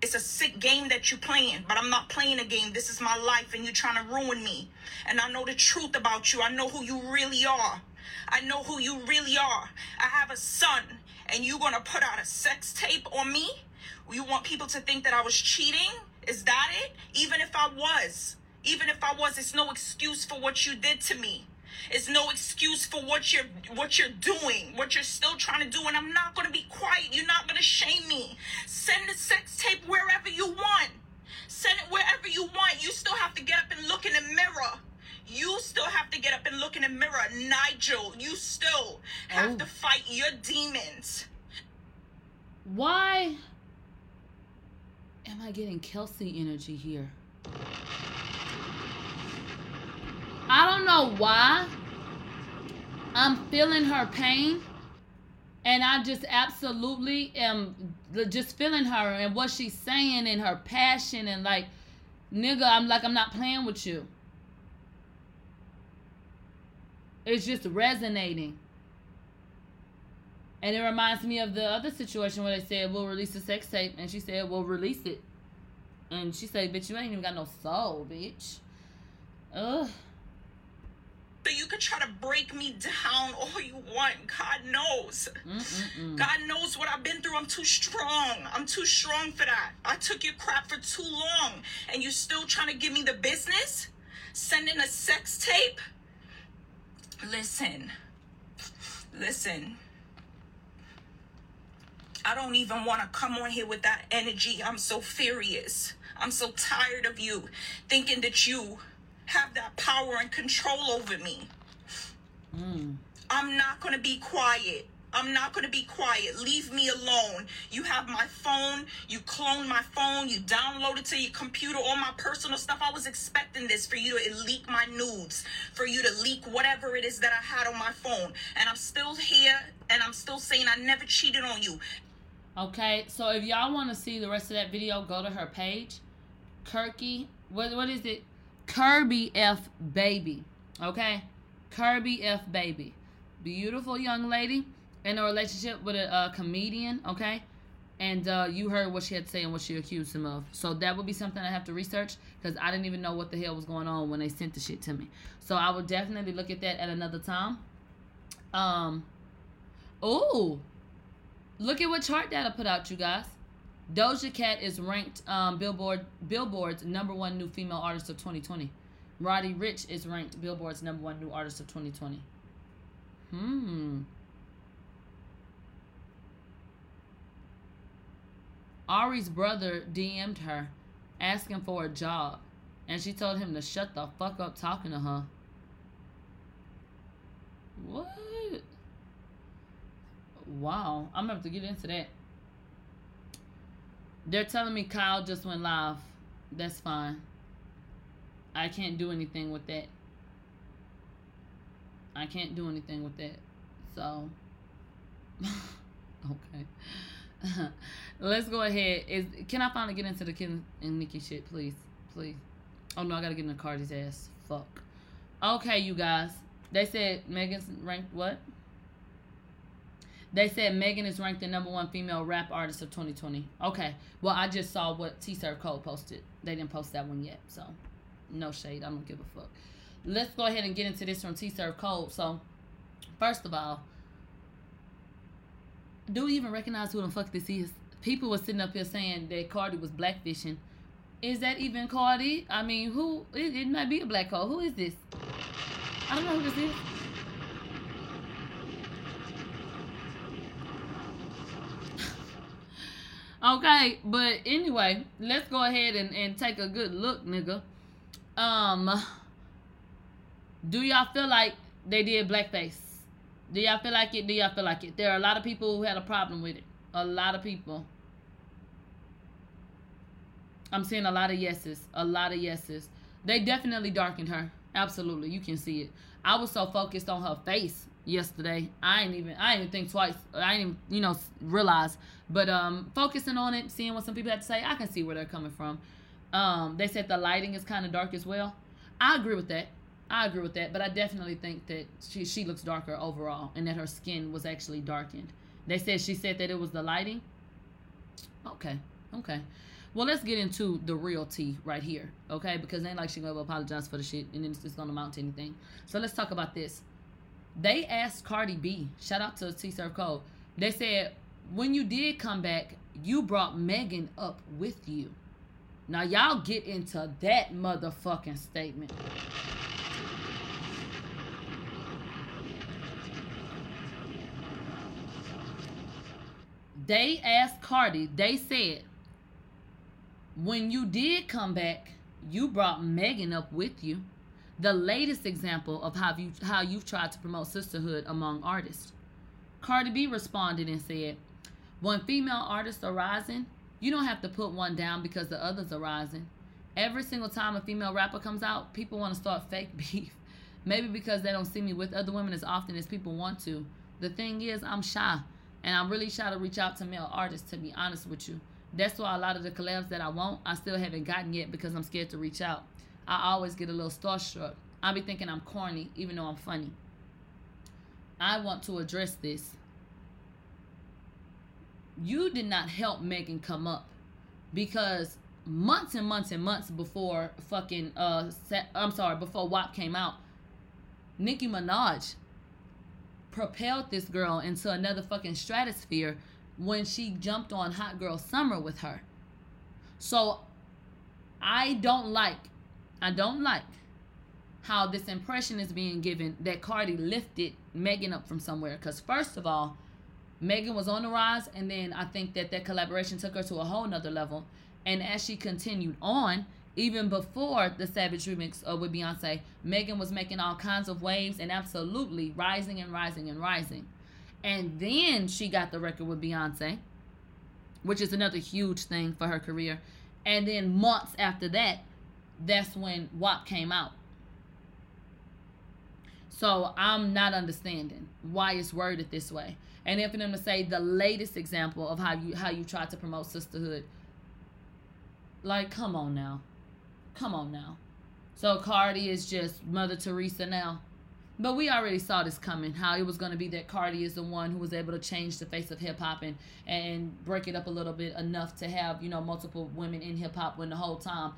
It's a sick game that you're playing, but I'm not playing a game. This is my life and you're trying to ruin me. And I know the truth about you. I know who you really are. I know who you really are. I have a son, and you gonna put out a sex tape on me? You want people to think that I was cheating? Is that it? Even if I was, even if I was, it's no excuse for what you did to me. It's no excuse for what you're what you're doing, what you're still trying to do, and I'm not gonna be quiet. You're not gonna shame me. Send the sex tape wherever you want. Send it wherever you want. You still have to get up and look in the mirror. You still have to get up and look in the mirror, Nigel. You still have Oh. to fight your demons. Why am I getting Kelsey energy here? I don't know why. I'm feeling her pain. And I just absolutely am just feeling her and what she's saying and her passion and like, nigga, I'm like, I'm not playing with you. It's just resonating. And it reminds me of the other situation where they said we'll release a sex tape, and she said we'll release it, and she said, "Bitch, you ain't even got no soul, bitch." Ugh. So you could try to break me down all you want. God knows. Mm-mm-mm. God knows what I've been through. I'm too strong. I'm too strong for that. I took your crap for too long. And you still trying to give me the business? Sending a sex tape? Listen. Listen. I don't even want to come on here with that energy. I'm so furious. I'm so tired of you thinking that you have that power and control over me. Mm. I'm not going to be quiet. I'm not going to be quiet. Leave me alone. You have my phone. You cloned my phone. You downloaded to your computer all my personal stuff. I was expecting this for you to leak my nudes, for you to leak whatever it is that I had on my phone. And I'm still here and I'm still saying I never cheated on you. Okay, so if y'all want to see the rest of that video, go to her page, Kirky. What what is it? Kirby F Baby. Okay, Kirby F Baby, beautiful young lady in a relationship with a, uh comedian. Okay, and uh, you heard what she had to say and what she accused him of. So that would be something I have to research because I didn't even know what the hell was going on when they sent the shit to me. So I would definitely look at that at another time. Um, oh, look at what chart data put out, you guys. Doja Cat is ranked um, Billboard Billboard's number one new female artist of 2020. Roddy Ricch is ranked Billboard's number one new artist of 2020. Hmm. Ari's brother DM'd her asking for a job, and she told him to shut the fuck up talking to her. What? Wow, I'm gonna have to get into that. They're telling me Kyle just went live. That's fine. I can't do anything with that. I can't do anything with that. So, okay. Let's go ahead. Is can I finally get into the Kid and Nicki shit, please, please? Oh no, I gotta get into Cardi's ass. Fuck. Okay, you guys. They said Megan's ranked what? They said Megan is ranked the number one female rap artist of 2020. Okay. Well, I just saw what T Serve Cole posted. They didn't post that one yet, so no shade. I don't give a fuck. Let's go ahead and get into this from T Serve Cole. So, first of all, do we even recognize who the fuck this is? People were sitting up here saying that Cardi was blackfishing. Is that even Cardi? I mean, who? It, it might be a black hole. Who is this? I don't know who this is. okay, but anyway, let's go ahead and, and take a good look, nigga. Um, do y'all feel like they did blackface? Do y'all feel like it? Do y'all feel like it? There are a lot of people who had a problem with it. A lot of people. I'm seeing a lot of yeses. A lot of yeses. They definitely darkened her. Absolutely. You can see it. I was so focused on her face yesterday. I ain't even I didn't think twice. I didn't you know realize. But um focusing on it, seeing what some people had to say, I can see where they're coming from. Um, they said the lighting is kind of dark as well. I agree with that. I agree with that, but I definitely think that she she looks darker overall, and that her skin was actually darkened. They said she said that it was the lighting. Okay, okay. Well, let's get into the real tea right here, okay? Because ain't like she gonna apologize for the shit, and it's just gonna amount to anything. So let's talk about this. They asked Cardi B. Shout out to T Serve Code. They said when you did come back, you brought Megan up with you. Now y'all get into that motherfucking statement. They asked Cardi, they said, when you did come back, you brought Megan up with you. The latest example of how you how you've tried to promote sisterhood among artists. Cardi B responded and said, When female artists are rising, you don't have to put one down because the others are rising. Every single time a female rapper comes out, people want to start fake beef. Maybe because they don't see me with other women as often as people want to. The thing is, I'm shy. And I'm really shy to reach out to male artists, to be honest with you. That's why a lot of the collabs that I want, I still haven't gotten yet because I'm scared to reach out. I always get a little starstruck. I'll be thinking I'm corny, even though I'm funny. I want to address this you did not help Megan come up because months and months and months before fucking uh I'm sorry, before WAP came out, Nicki Minaj propelled this girl into another fucking stratosphere when she jumped on Hot Girl Summer with her. So I don't like I don't like how this impression is being given that Cardi lifted Megan up from somewhere cuz first of all, Megan was on the rise, and then I think that that collaboration took her to a whole nother level. And as she continued on, even before the Savage remix uh, with Beyonce, Megan was making all kinds of waves and absolutely rising and rising and rising. And then she got the record with Beyonce, which is another huge thing for her career. And then months after that, that's when WAP came out. So I'm not understanding why it's worded this way and then for them to say the latest example of how you how you try to promote sisterhood like come on now come on now so cardi is just mother teresa now But we already saw this coming. How it was going to be that Cardi is the one who was able to change the face of hip hop and and break it up a little bit enough to have you know multiple women in hip hop when the whole time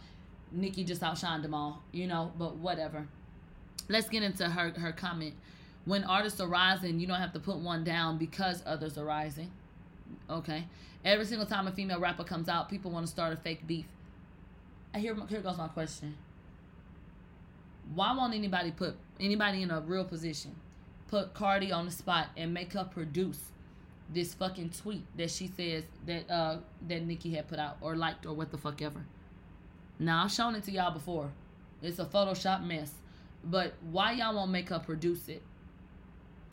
Nicki just outshined them all. You know, but whatever. Let's get into her her comment. When artists are rising, you don't have to put one down because others are rising. Okay. Every single time a female rapper comes out, people want to start a fake beef. Here, here goes my question. Why won't anybody put anybody in a real position put Cardi on the spot and make her produce this fucking tweet that she says that uh that Nicki had put out or liked or what the fuck ever. Now I've shown it to y'all before. It's a Photoshop mess. But why y'all won't make her produce it?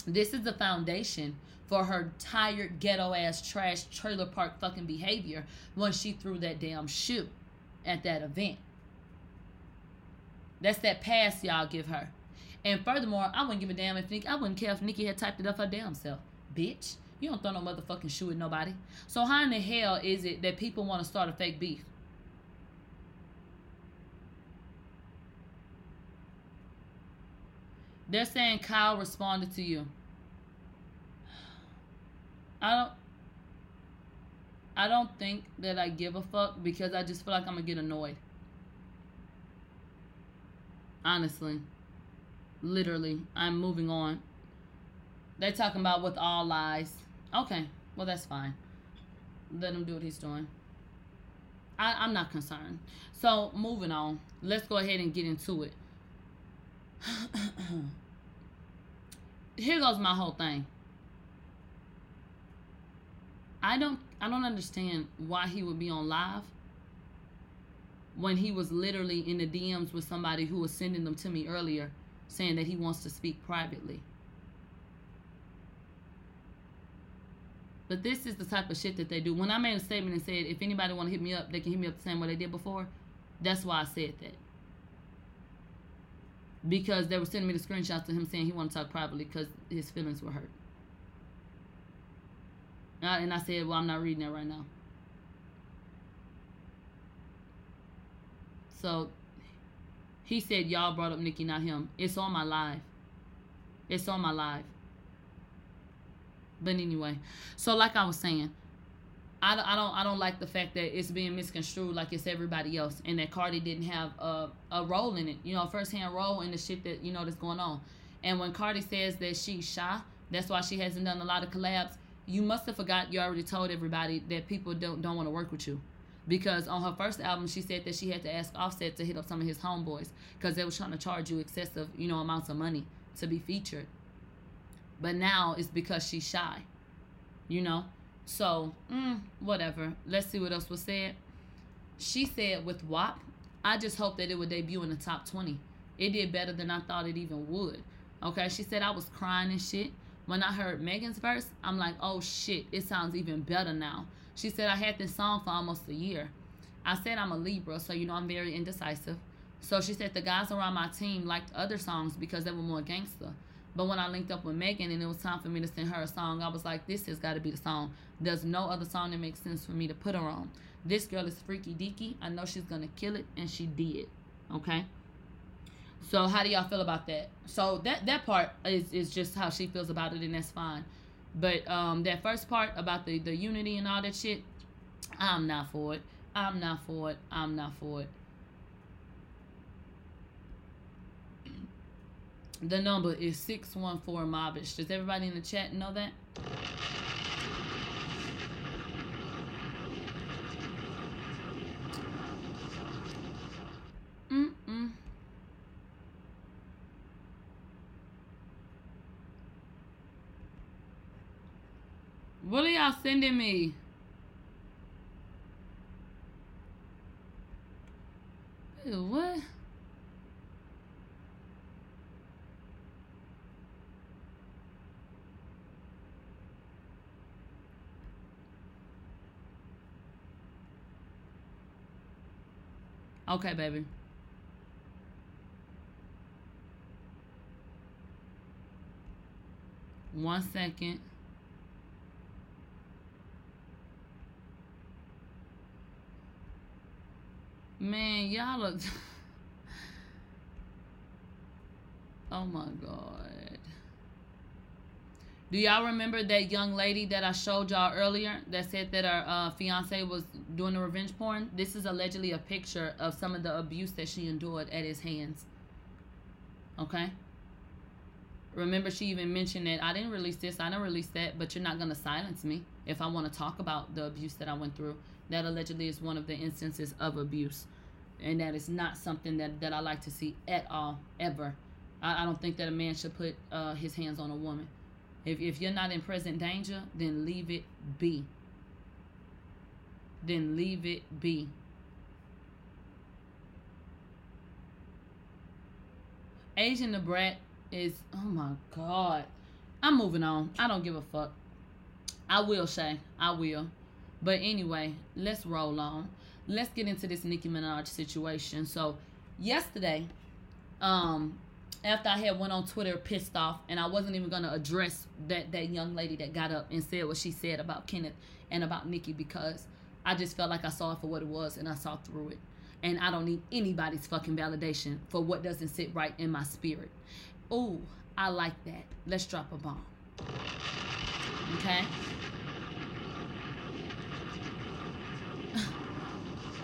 This is the foundation for her tired ghetto ass trash trailer park fucking behavior when she threw that damn shoe at that event. That's that pass y'all give her. And furthermore, I wouldn't give a damn if Nicki, I wouldn't care if Nicki had typed it up her damn self. Bitch, you don't throw no motherfucking shoe at nobody. So how in the hell is it that people want to start a fake beef? They're saying Kyle responded to you. I don't I don't think that I give a fuck because I just feel like I'm gonna get annoyed. Honestly. Literally. I'm moving on. They're talking about with all lies. Okay. Well that's fine. Let him do what he's doing. I, I'm not concerned. So moving on. Let's go ahead and get into it. Here goes my whole thing. I don't I don't understand why he would be on live when he was literally in the DMs with somebody who was sending them to me earlier saying that he wants to speak privately. But this is the type of shit that they do. When I made a statement and said if anybody want to hit me up, they can hit me up the same way they did before. That's why I said that. Because they were sending me the screenshots of him saying he to talk privately because his feelings were hurt. And I said, well, I'm not reading that right now. So he said, y'all brought up Nicki, not him. It's on my live. It's on my live. But anyway, so like I was saying, I don't, I don't I don't like the fact that it's being misconstrued like it's everybody else and that Cardi didn't have a, a role in it, you know, first hand role in the shit that you know that's going on. And when Cardi says that she's shy, that's why she hasn't done a lot of collabs you must have forgot you already told everybody that people don't don't want to work with you because on her first album she said that she had to ask offset to hit up some of his homeboys because they was trying to charge you excessive you know amounts of money to be featured. But now it's because she's shy you know? So mm, whatever. Let's see what else was said. She said with WAP I just hope that it would debut in the top 20 it did better than I thought it even would. Okay she said I was crying and shit. When I heard Megan's verse, I'm like, oh shit, it sounds even better now. She said, I had this song for almost a year. I said I'm a Libra, so you know I'm very indecisive. So she said the guys around my team liked other songs because they were more gangster. But when I linked up with Megan and it was time for me to send her a song, I was like, this has got to be the song. There's no other song that makes sense for me to put her on. This girl is freaky deaky. I know she's going to kill it, and she did. Okay? So how do y'all feel about that? So that that part is, is just how she feels about it, and that's fine. But um, that first part about the the unity and all that shit, I'm not for it. I'm not for it. I'm not for it. The number is 614 Mobbish. Does everybody in the chat know that? What are y'all sending me? What? Okay, baby. One second. Man, y'all. Oh my god. Do y'all remember that young lady that I showed y'all earlier that said that her uh, fiance was doing the revenge porn? This is allegedly a picture of some of the abuse that she endured at his hands. Okay? Remember, she even mentioned that I didn't release this, I didn't release that, but you're not going to silence me if I want to talk about the abuse that I went through. That allegedly is one of the instances of abuse. And that is not something that, that I like to see at all, ever. I, I don't think that a man should put uh, his hands on a woman. If, if you're not in present danger, then leave it be. Then leave it be. Asian the brat is oh my god. I'm moving on. I don't give a fuck. I will say I will. But anyway, let's roll on. Let's get into this Nicki Minaj situation. So yesterday, um, after I had went on Twitter pissed off and I wasn't even gonna address that that young lady that got up and said what she said about Kenneth and about Nicki because I just felt like I saw it for what it was and I saw through it. And I don't need anybody's fucking validation for what doesn't sit right in my spirit. Oh, I like that. Let's drop a bomb. Okay?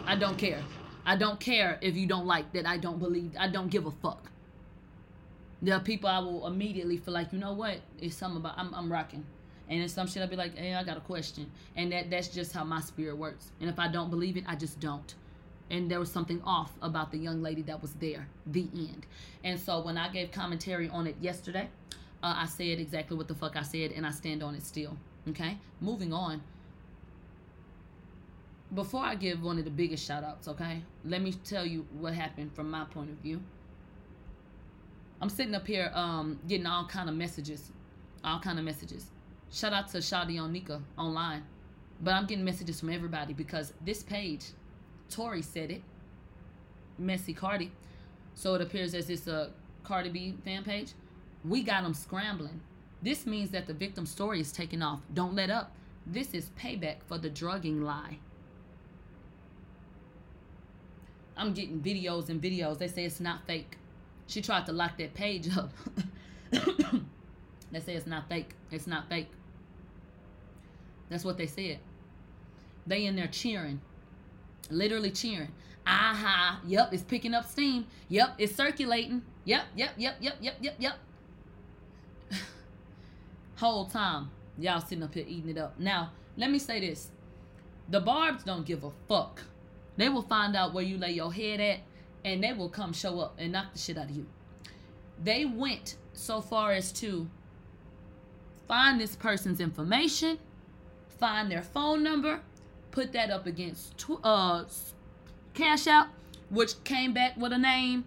I don't care. I don't care if you don't like that. I don't believe. I don't give a fuck. There are people I will immediately feel like, you know what? It's something about I'm, I'm rocking. And then some shit I'll be like, hey, I got a question. And that that's just how my spirit works. And if I don't believe it, I just don't. And there was something off about the young lady that was there. The end. And so when I gave commentary on it yesterday, uh, I said exactly what the fuck I said, and I stand on it still. Okay? Moving on. Before I give one of the biggest shout outs, okay? Let me tell you what happened from my point of view. I'm sitting up here um, getting all kind of messages. All kind of messages. Shout out to Shadi Onika online. But I'm getting messages from everybody because this page, Tori said it. Messy Cardi. So it appears as it's a Cardi B fan page. We got them scrambling. This means that the victim story is taking off. Don't let up. This is payback for the drugging lie. I'm getting videos and videos. They say it's not fake. She tried to lock that page up. they say it's not fake. It's not fake. That's what they said. They in there cheering. Literally cheering. Aha. Yep, it's picking up steam. Yep, it's circulating. Yep, yep, yep, yep, yep, yep, yep. Whole time, y'all sitting up here eating it up. Now, let me say this. The barbs don't give a fuck. They will find out where you lay your head at and they will come show up and knock the shit out of you. They went so far as to find this person's information, find their phone number, put that up against uh Cash App, which came back with a name.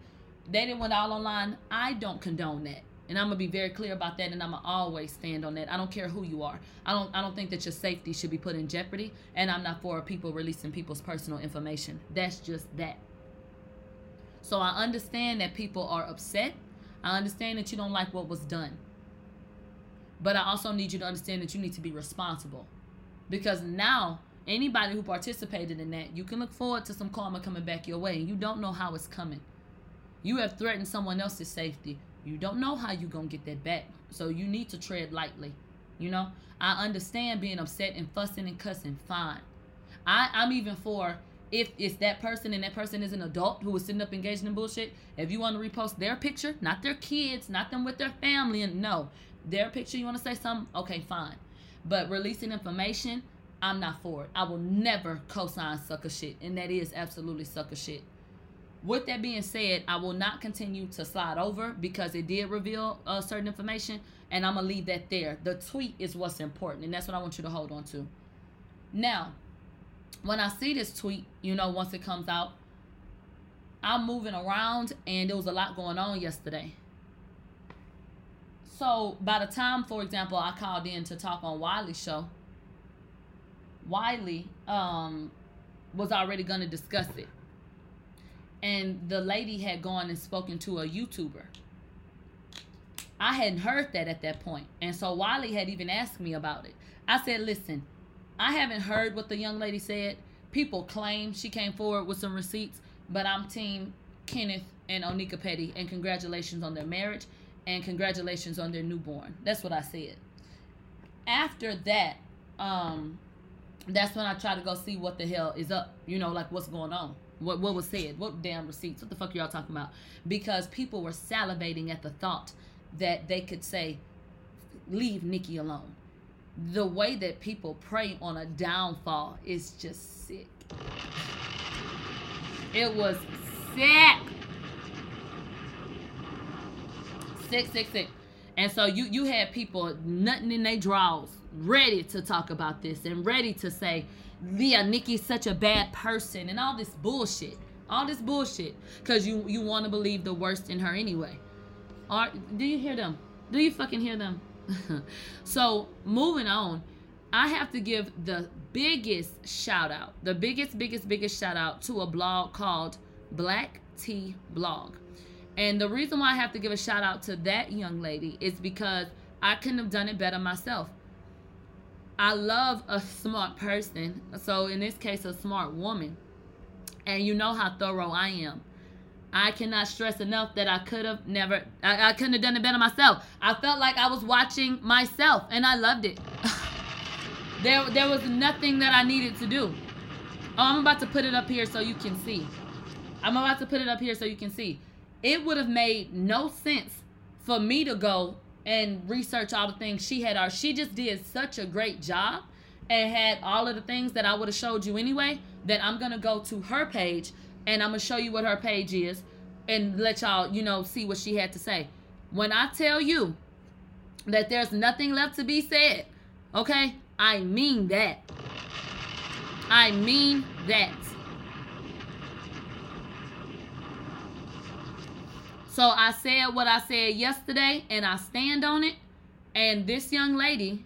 They didn't went all online. I don't condone that. And I'm gonna be very clear about that, and I'm gonna always stand on that. I don't care who you are. I don't. I don't think that your safety should be put in jeopardy, and I'm not for people releasing people's personal information. That's just that. So I understand that people are upset. I understand that you don't like what was done. But I also need you to understand that you need to be responsible. Because now, anybody who participated in that, you can look forward to some karma coming back your way. And you don't know how it's coming. You have threatened someone else's safety. You don't know how you're going to get that back. So you need to tread lightly. You know, I understand being upset and fussing and cussing. Fine. I, I'm even for if it's that person and that person is an adult who was sitting up engaging in bullshit, if you want to repost their picture, not their kids, not them with their family, and no, their picture, you want to say something, okay, fine. But releasing information, I'm not for it. I will never co-sign sucker shit, and that is absolutely sucker shit. With that being said, I will not continue to slide over because it did reveal uh, certain information, and I'm gonna leave that there. The tweet is what's important, and that's what I want you to hold on to. Now, when I see this tweet, you know, once it comes out, I'm moving around and there was a lot going on yesterday. So by the time, for example, I called in to talk on Wiley's show, Wiley um, was already to discuss it. And the lady had gone and spoken to a YouTuber. I hadn't heard that at that point. And so Wiley had even asked me about it. I said, listen, I haven't heard what the young lady said. People claim she came forward with some receipts, but I'm team Kenneth and Onika Petty, and congratulations on their marriage. and congratulations on their newborn. That's what I said. After that, um, that's when I try to go see what the hell is up. You know, like what's going on. What what was said? What damn receipts? What the fuck are y'all talking about? Because people were salivating at the thought that they could say, "Leave Nicki alone." The way that people prey on a downfall is just sick. It was sick. Sick, sick, sick. And so you you had people nothing in their drawers, ready to talk about this and ready to say, yeah, Nicki's such a bad person and all this bullshit. All this bullshit. Cause you you want to believe the worst in her anyway. Are do you hear them? Do you fucking hear them? so moving on, I have to give the biggest shout out, the biggest, biggest, biggest shout out to a blog called Black Tea Blog. And the reason why I have to give a shout out to that young lady is because I couldn't have done it better myself. I love a smart person. So in this case, a smart woman. And you know how thorough I am. I cannot stress enough that I could have never, I, I couldn't have done it better myself. I felt like I was watching myself and I loved it. there, there was nothing that I needed to do. Oh, I'm about to put it up here so you can see. I'm about to put it up here so you can see. It would have made no sense for me to go and research all the things she had. Or she just did such a great job and had all of the things that I would have showed you anyway. That I'm gonna go to her page and I'm gonna show you what her page is and let y'all, you know, see what she had to say. When I tell you that there's nothing left to be said, okay? I mean that. I mean that. So I said what I said yesterday and I stand on it. And this young lady,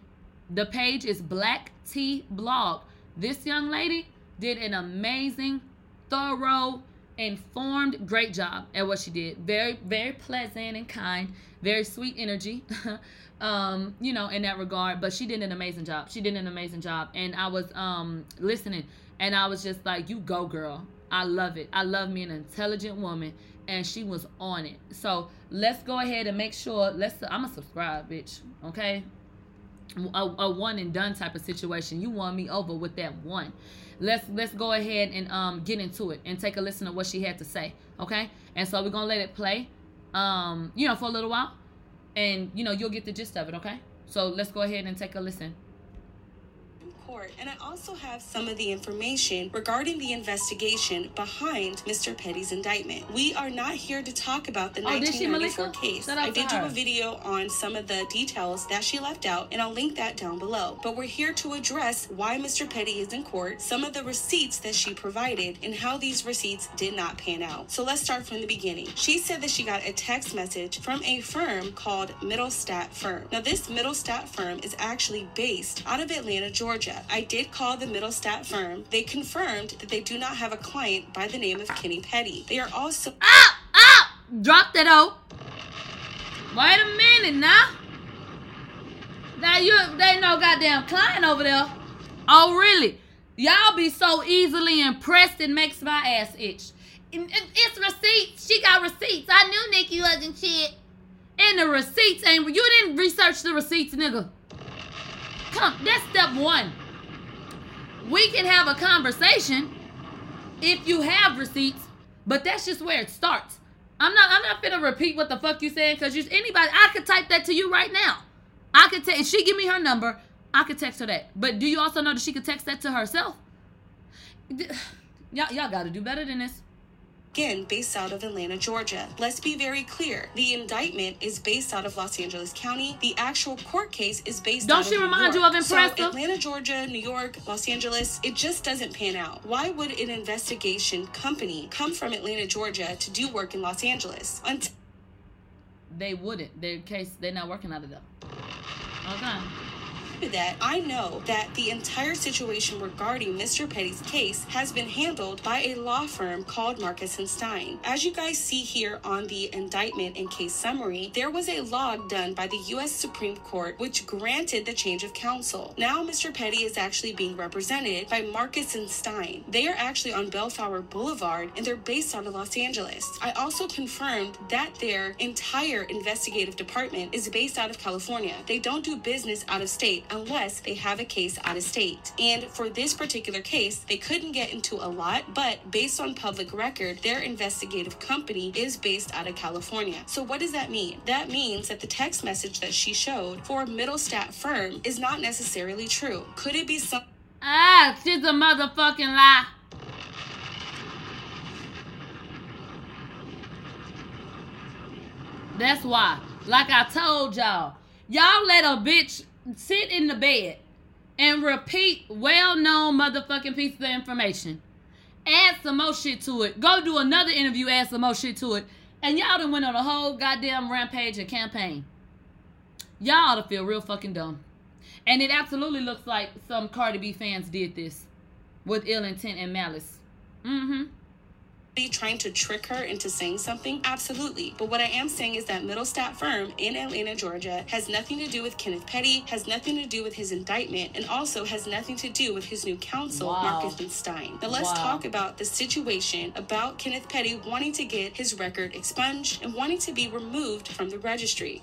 the page is Black Tea Blog. This young lady did an amazing, thorough, informed, great job at what she did. Very, very pleasant and kind, very sweet energy. um, you know, in that regard. But she did an amazing job. She did an amazing job. And I was um listening and I was just like, You go, girl. I love it. I love me an intelligent woman and she was on it. So let's go ahead and make sure. Let's. I'm a subscribe, bitch. Okay. A, a one and done type of situation. You won me over with that one. Let's let's go ahead and um get into it and take a listen to what she had to say. Okay. And so we're gonna let it play. Um, you know, for a little while, and you know you'll get the gist of it. Okay. So let's go ahead and take a listen court, and I also have some of the information regarding the investigation behind Mr. Petty's indictment. We are not here to talk about the oh, 1994 case. I did do a video on some of the details that she left out, and I'll link that down below. But we're here to address why Mr. Petty is in court, some of the receipts that she provided, and how these receipts did not pan out. So let's start from the beginning. She said that she got a text message from a firm called Middlestat Firm. Now, this Middlestat firm is actually based out of Atlanta, Georgia. I did call the Middlestat firm. They confirmed that they do not have a client by the name of Kenny Petty. They are also. Ah! Ah! Drop that out. Wait a minute now. Now you they no goddamn client over there. Oh really? Y'all be so easily impressed it makes my ass itch. It's receipts. She got receipts. I knew Nicki wasn't shit. And the receipts ain't you didn't research the receipts, nigga. Come, that's step one we can have a conversation if you have receipts, but that's just where it starts. I'm not I'm not gonna repeat what the fuck you said because you anybody I could type that to you right now. I could text she give me her number, I could text her that. But do you also know that she could text that to herself? Y'all, y'all gotta do better than this again based out of Atlanta, Georgia. Let's be very clear. The indictment is based out of Los Angeles County. The actual court case is based Don't she remind you of Impressa? So Atlanta, Georgia, New York, Los Angeles, it just doesn't pan out. Why would an investigation company come from Atlanta, Georgia to do work in Los Angeles? Unt- they wouldn't. Their case, they're not working out of there. Okay. That, I know that the entire situation regarding Mr. Petty's case has been handled by a law firm called Marcus and Stein. As you guys see here on the indictment and case summary, there was a log done by the U.S. Supreme Court which granted the change of counsel. Now, Mr. Petty is actually being represented by Marcus and Stein. They are actually on Bellflower Boulevard and they're based out of Los Angeles. I also confirmed that their entire investigative department is based out of California. They don't do business out of state unless they have a case out of state. And for this particular case, they couldn't get into a lot, but based on public record, their investigative company is based out of California. So what does that mean? That means that the text message that she showed for Middle Stat firm is not necessarily true. Could it be some Ah, she's a motherfucking lie. That's why. Like I told y'all, y'all let a bitch sit in the bed and repeat well-known motherfucking pieces of information. Add some more shit to it. Go do another interview, add some more shit to it. And y'all done went on a whole goddamn rampage and campaign. Y'all ought to feel real fucking dumb. And it absolutely looks like some Cardi B fans did this with ill intent and malice. Mm-hmm trying to trick her into saying something? Absolutely. But what I am saying is that Middlestat firm in Atlanta, Georgia has nothing to do with Kenneth Petty, has nothing to do with his indictment, and also has nothing to do with his new counsel, wow. Marcus Stein. Now let's wow. talk about the situation about Kenneth Petty wanting to get his record expunged and wanting to be removed from the registry.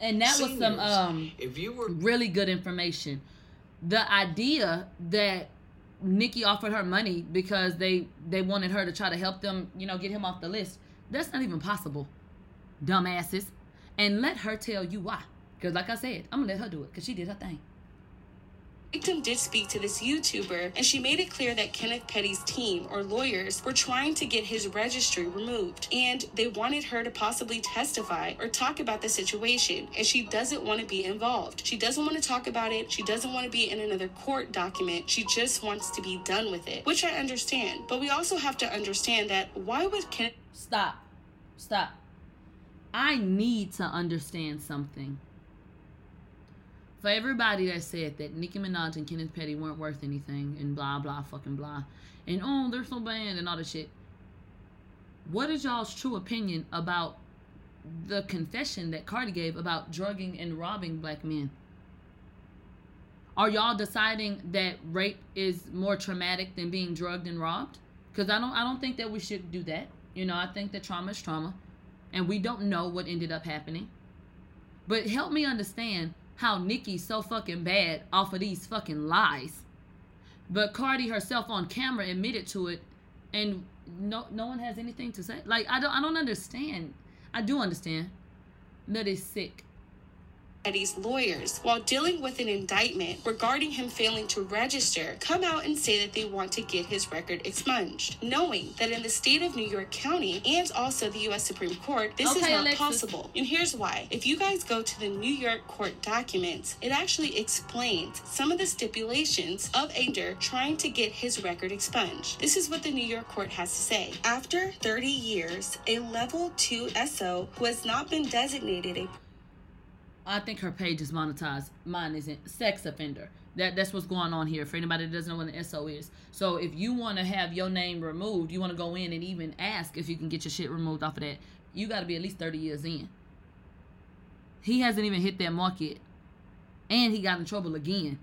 And that Seniors, was some um if you were really good information. The idea that Nicki offered her money because they they wanted her to try to help them, you know, get him off the list. That's not even possible, dumbasses. And let her tell you why. Because like I said, I'm gonna let her do it because she did her thing victim did speak to this YouTuber, and she made it clear that Kenneth Petty's team or lawyers were trying to get his registry removed, and they wanted her to possibly testify or talk about the situation, and she doesn't want to be involved. She doesn't want to talk about it. She doesn't want to be in another court document. She just wants to be done with it, which I understand. But we also have to understand that why would Kenneth stop? Stop. I need to understand something for everybody that said that Nicki Minaj and Kenneth Petty weren't worth anything and blah blah fucking blah and oh they're so bad and all this shit. What is y'all's true opinion about the confession that Cardi gave about drugging and robbing black men? Are y'all deciding that rape is more traumatic than being drugged and robbed? Because I don't I don't think that we should do that. You know, I think that trauma is trauma. And we don't know what ended up happening. But help me understand how Nicki's so fucking bad off of these fucking lies. But Cardi herself on camera admitted to it and no no one has anything to say. Like I don't I don't understand. I do understand. That is sick. Petty's lawyers, while dealing with an indictment regarding him failing to register, come out and say that they want to get his record expunged, knowing that in the state of New York County and also the U.S. Supreme Court, this okay, is not Alexis. possible. And here's why. If you guys go to the New York court documents, it actually explains some of the stipulations of Ander trying to get his record expunged. This is what the New York court has to say. After 30 years, a level 2 SO who has not been designated a I think her page is monetized. Mine isn't. Sex offender. That that's what's going on here. For anybody that doesn't know what an SO is. So if you want to have your name removed, you want to go in and even ask if you can get your shit removed off of that. You got to be at least thirty years in. He hasn't even hit that mark yet, and he got in trouble again.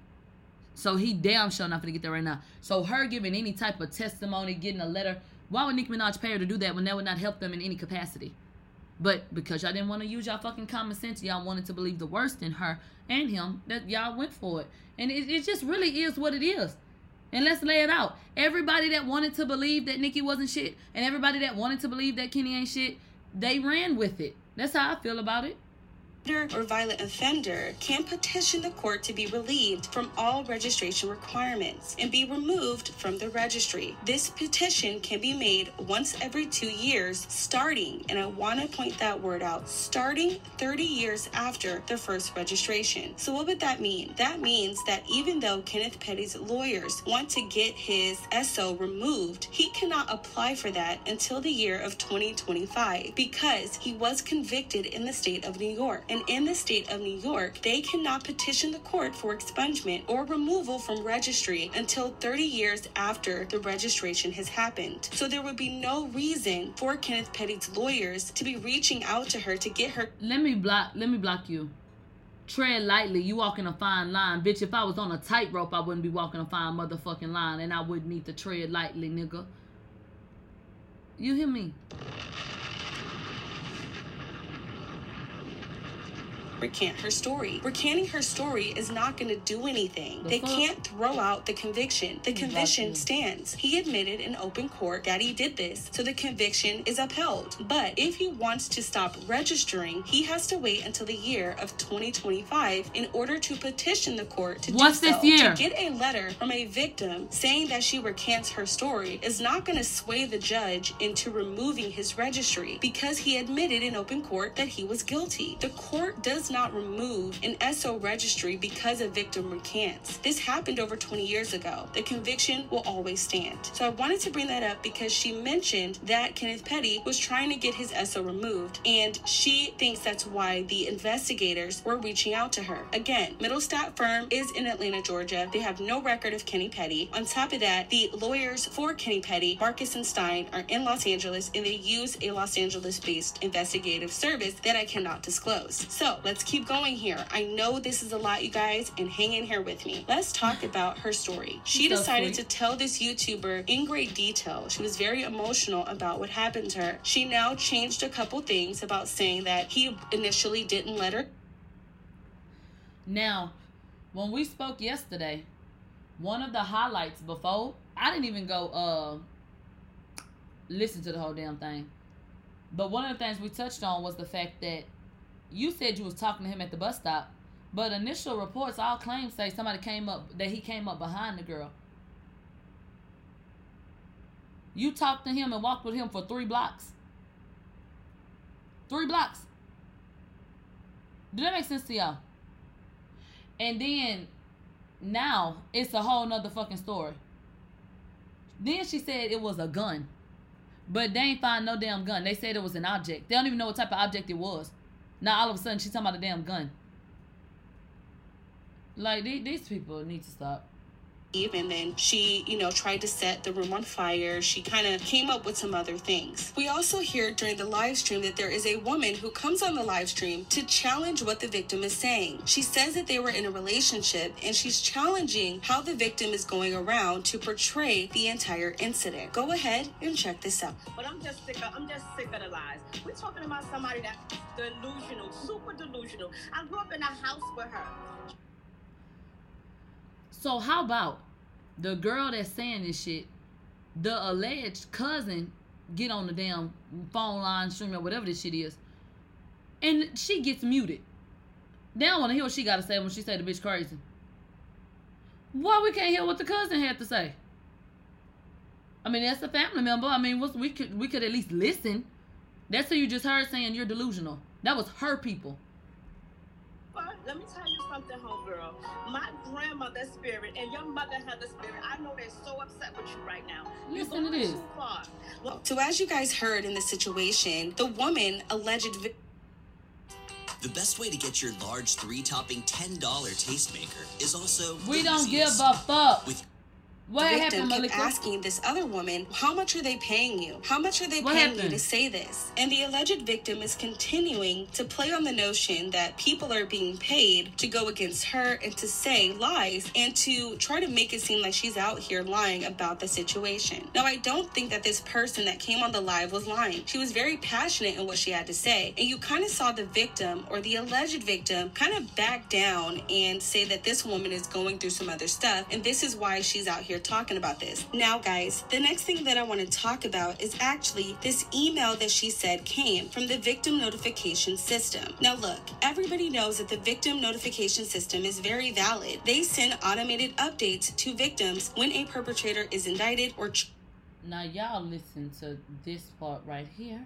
So he damn sure not gonna get there right now. So her giving any type of testimony, getting a letter. Why would Nicki Minaj pay her to do that when that would not help them in any capacity? But because y'all didn't want to use y'all fucking common sense, y'all wanted to believe the worst in her and him, that y'all went for it. And it, it just really is what it is. And let's lay it out. Everybody that wanted to believe that Nicki wasn't shit, and everybody that wanted to believe that Kenny ain't shit, they ran with it. That's how I feel about it or violent offender can petition the court to be relieved from all registration requirements and be removed from the registry. This petition can be made once every two years, starting, and I want to point that word out, starting 30 years after the first registration. So, what would that mean? That means that even though Kenneth Petty's lawyers want to get his SO removed, he cannot apply for that until the year of 2025 because he was convicted in the state of New York. And And in the state of New York, they cannot petition the court for expungement or removal from registry until 30 years after the registration has happened. So there would be no reason for Kenneth Petty's lawyers to be reaching out to her to get her. Let me block. Let me block you. Tread lightly. You walking a fine line, bitch. If I was on a tightrope, I wouldn't be walking a fine motherfucking line, and I wouldn't need to tread lightly, nigga. You hear me? Recant her story. Recanting her story is not going to do anything. The they fuck? can't throw out the conviction. The conviction stands. He admitted in open court that he did this, so the conviction is upheld. But if he wants to stop registering, he has to wait until the year of 2025 in order to petition the court to What's do so. this year? To get a letter from a victim saying that she recants her story is not going to sway the judge into removing his registry because he admitted in open court that he was guilty. The court does not remove an SO registry because a victim recants. This happened over 20 years ago. The conviction will always stand. So I wanted to bring that up because she mentioned that Kenneth Petty was trying to get his SO removed, and she thinks that's why the investigators were reaching out to her. Again, Middlestat firm is in Atlanta, Georgia. They have no record of Kenny Petty. On top of that, the lawyers for Kenny Petty, Marcus and Stein, are in Los Angeles and they use a Los Angeles based investigative service that I cannot disclose. So let's Let's keep going here. I know this is a lot, you guys, and hang in here with me. Let's talk about her story. She so decided sweet. to tell this YouTuber in great detail. She was very emotional about what happened to her. She now changed a couple things about saying that he initially didn't let her. Now, when we spoke yesterday, one of the highlights before, I didn't even go uh listen to the whole damn thing. But one of the things we touched on was the fact that you said you was talking to him at the bus stop, but initial reports, all claims say somebody came up that he came up behind the girl. You talked to him and walked with him for three blocks. Three blocks. Did that make sense to y'all? And then now it's a whole nother fucking story. Then she said it was a gun. But they ain't find no damn gun. They said it was an object. They don't even know what type of object it was. Now all of a sudden she's talking about a damn gun. Like these people need to stop and then she, you know, tried to set the room on fire. She kind of came up with some other things. We also hear during the live stream that there is a woman who comes on the live stream to challenge what the victim is saying. She says that they were in a relationship and she's challenging how the victim is going around to portray the entire incident. Go ahead and check this out. But I'm just sick of I'm just sick of the lies. We're talking about somebody that's delusional, super delusional. I grew up in a house with her. So how about the girl that's saying this shit, the alleged cousin, get on the damn phone line stream or whatever this shit is, and she gets muted. They don't want to hear what she got to say when she say the bitch crazy. Why we can't hear what the cousin had to say? I mean, that's a family member. I mean, we could we could at least listen. That's who you just heard saying you're delusional. That was her people. Let me tell you something, homegirl. My grandmother's spirit and your mother had the spirit. I know they're so upset with you right now. Listen to this. Well, so as you guys heard in the situation, the woman alleged. Vi- the best way to get your large three-topping $10 tastemaker is also we don't give a fuck. With what victim happened, kept asking this other woman, How much are they paying you? How much are they what paying happened? you to say this? And the alleged victim is continuing to play on the notion that people are being paid to go against her and to say lies and to try to make it seem like she's out here lying about the situation. Now, I don't think that this person that came on the live was lying. She was very passionate in what she had to say. And you kind of saw the victim or the alleged victim kind of back down and say that this woman is going through some other stuff. And this is why she's out here here talking about this. Now, guys, the next thing that I want to talk about is actually this email that she said came from the victim notification system. Now, look, everybody knows that the victim notification system is very valid. They send automated updates to victims when a perpetrator is indicted or. now, y'all listen to this part right here.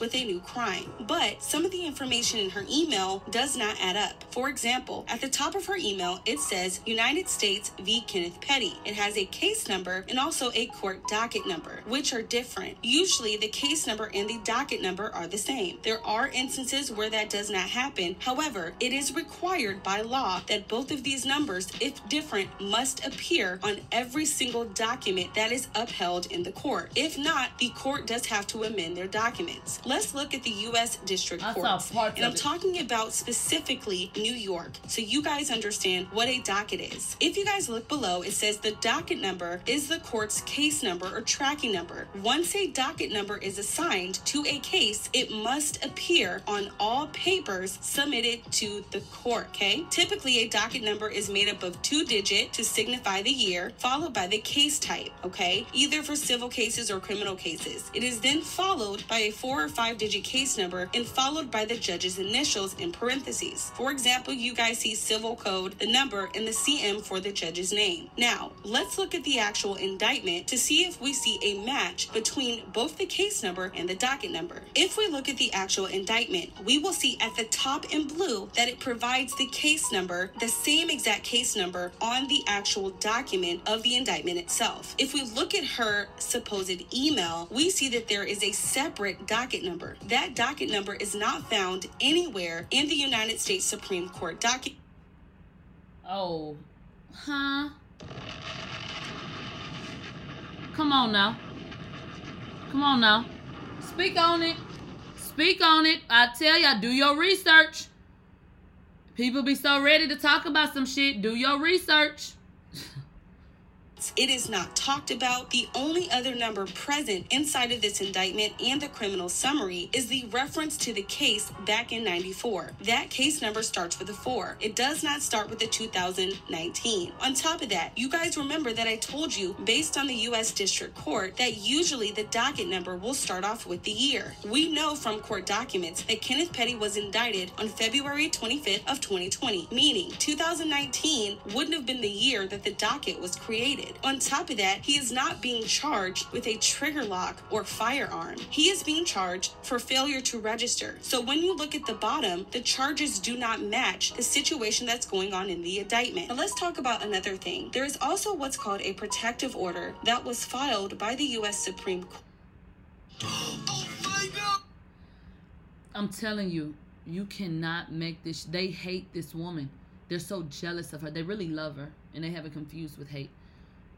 With a new crime. But some of the information in her email does not add up. For example, at the top of her email, it says United States v. Kenneth Petty. It has a case number and also a court docket number, which are different. Usually, the case number and the docket number are the same. There are instances where that does not happen. However, it is required by law that both of these numbers, if different, must appear on every single document that is upheld in the court. If not, the court does have to amend their documents. Let's look at the U.S. District Courts. And I'm talking about specifically New York, so you guys understand what a docket is. If you guys look below, it says the docket number is the court's case number or tracking number. Once a docket number is assigned to a case, it must appear on all papers submitted to the court, okay? Typically, a docket number is made up of two digit to signify the year, followed by the case type, okay? Either for civil cases or criminal cases. It is then followed by a four or five digit case number and followed by the judge's initials in parentheses. For example, you guys see civil code, the number, and the CM for the judge's name. Now, let's look at the actual indictment to see if we see a match between both the case number and the docket number. If we look at the actual indictment, we will see at the top in blue that it provides the case number, the same exact case number on the actual document of the indictment itself. If we look at her supposed email, we see that there is a separate document docket number. That docket number is not found anywhere in the United States Supreme Court docket. Oh, huh? Come on now. Come on now. Speak on it. Speak on it. I tell ya, do your research. People be so ready to talk about some shit. Do your research. It is not talked about. The only other number present inside of this indictment and the criminal summary is the reference to the case back in 94. That case number starts with a 4. It does not start with the 2019. On top of that, you guys remember that I told you, based on the U.S. District Court, that usually the docket number will start off with the year. We know from court documents that Kenneth Petty was indicted on February 25th of 2020, meaning 2019 wouldn't have been the year that the docket was created. On top of that, he is not being charged with a trigger lock or firearm. He is being charged for failure to register. So when you look at the bottom, the charges do not match the situation that's going on in the indictment. Now let's talk about another thing. There is also what's called a protective order that was filed by the U.S. Supreme Court. I'm telling you, you cannot make this. They hate this woman. They're so jealous of her. They really love her, and they have it confused with hate.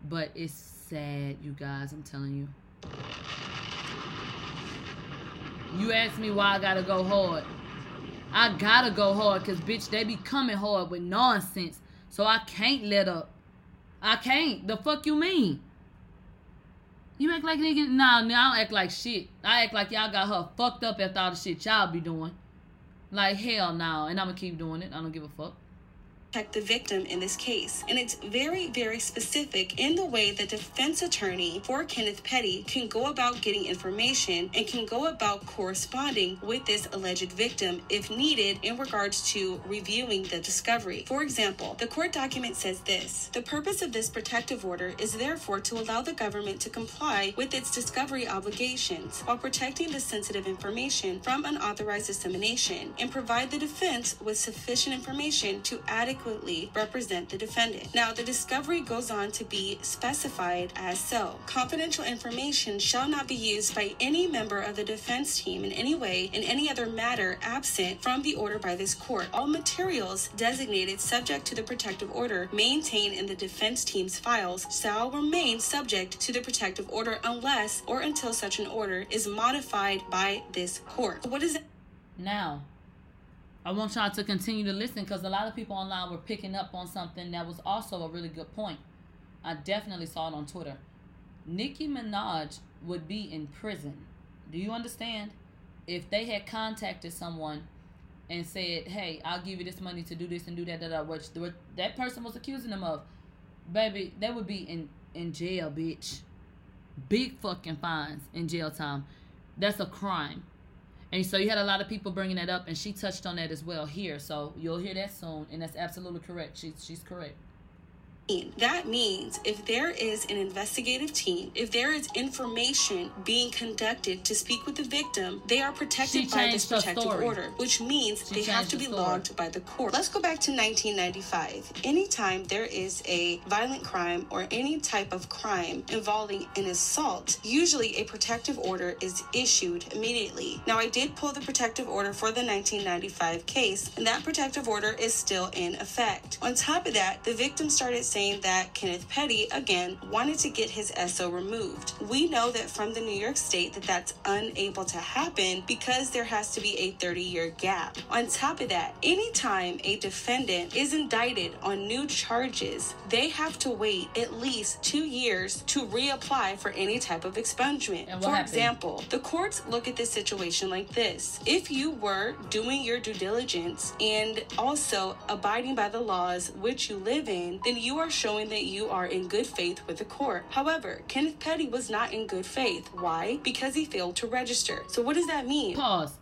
But it's sad, you guys. I'm telling you. You ask me why I gotta go hard. I gotta go hard because, bitch, they be coming hard with nonsense. So I can't let up. I can't. The fuck you mean? You act like nigga? Nah, nah, I don't act like shit. I act like y'all got her fucked up after all the shit y'all be doing. Like, hell no. Nah. And I'm gonna keep doing it. I don't give a fuck protect the victim in this case. And it's very, very specific in the way the defense attorney for Kenneth Petty can go about getting information and can go about corresponding with this alleged victim if needed in regards to reviewing the discovery. For example, the court document says this The purpose of this protective order is therefore to allow the government to comply with its discovery obligations while protecting the sensitive information from unauthorized dissemination and provide the defense with sufficient information to adequately represent the defendant. Now, the discovery goes on to be specified as so. Confidential information shall not be used by any member of the defense team in any way in any other matter absent from the order by this court. All materials designated subject to the protective order maintained in the defense team's files shall remain subject to the protective order unless or until such an order is modified by this court. What is that? Now, I want y'all to continue to listen because a lot of people online were picking up on something that was also a really good point. I definitely saw it on Twitter. Nicki Minaj would be in prison. Do you understand? If they had contacted someone and said, "Hey, I'll give you this money to do this and do that," that which that person was accusing them of, baby, they would be in in jail, bitch. Big fucking fines in jail time. That's a crime. And so you had a lot of people bringing that up, and she touched on that as well here. So you'll hear that soon, and that's absolutely correct. She's she's correct. That means if there is an investigative team, if there is information being conducted to speak with the victim, they are protected by this protective order, which means she they have to be logged by the court. Let's go back to 1995. Anytime there is a violent crime or any type of crime involving an assault, usually a protective order is issued immediately. Now, I did pull the protective order for the 1995 case, and that protective order is still in effect. On top of that, the victim started saying saying that Kenneth Petty, again, wanted to get his SO removed. We know that from the New York State that that's unable to happen because there has to be a 30 year gap. On top of that, anytime a defendant is indicted on new charges, they have to wait at least two years to reapply for any type of expungement. For happened? example, the courts look at this situation like this. If you were doing your due diligence and also abiding by the laws which you live in, then you are showing that you are in good faith with the court. However, Kenneth Petty was not in good faith. Why? Because he failed to register. So what does that mean? Pause.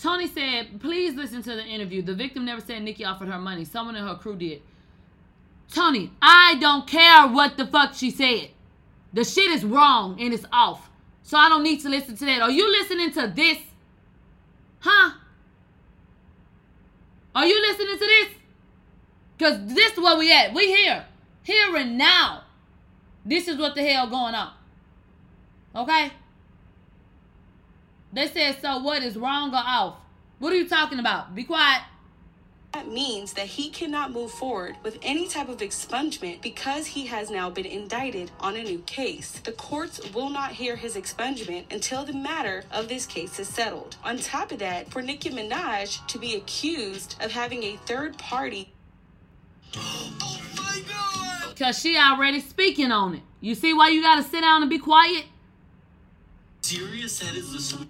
Tony said, please listen to the interview. The victim never said Nicki offered her money. Someone in her crew did. Tony, I don't care what the fuck she said. The shit is wrong and it's off. So I don't need to listen to that. Are you listening to this? Huh? Are you listening to this? Because this is where we at. We here. Here and now. This is what the hell going on. Okay? They said, so what is wrong or off? What are you talking about? Be quiet. That means that he cannot move forward with any type of expungement because he has now been indicted on a new case. The courts will not hear his expungement until the matter of this case is settled. On top of that, for Nicki Minaj to be accused of having a third party Oh because she already speaking on it. You see why you gotta sit down and be quiet? Serious that is the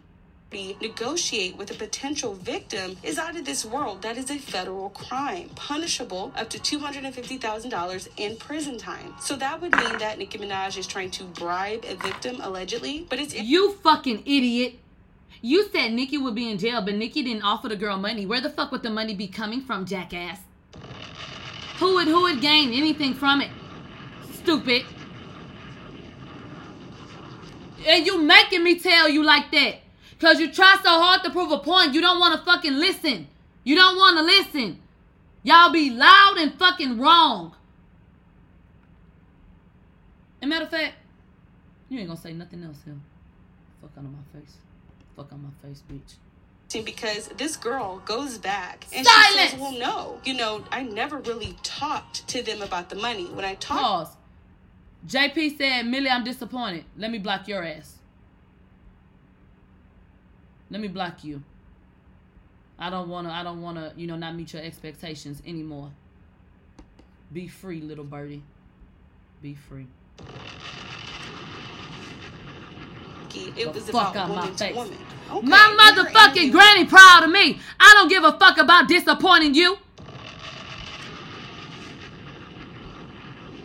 negotiate with a potential victim is out of this world. That is a federal crime, punishable up to $250,000 in prison time. So that would mean that Nicki Minaj is trying to bribe a victim allegedly, but it's You fucking idiot. You said Nicki would be in jail, but Nicki didn't offer the girl money. Where the fuck would the money be coming from, jackass? Who would who would gain anything from it? Stupid. And you making me tell you like that. Cause you try so hard to prove a point, you don't want to fucking listen. You don't want to listen. Y'all be loud and fucking wrong. And matter of fact, you ain't gonna say nothing else here. Fuck out of my face. Fuck on my face, bitch because this girl goes back and Silence! she says, "Well, no, you know, I never really talked to them about the money. When I talked." Pause. JP said, "Millie, I'm disappointed. Let me block your ass. Let me block you. I don't wanna. I don't wanna. You know, not meet your expectations anymore. Be free, little birdie. Be free." It was about woman to woman. Okay, My motherfucking granny proud of me. I don't give a fuck about disappointing you.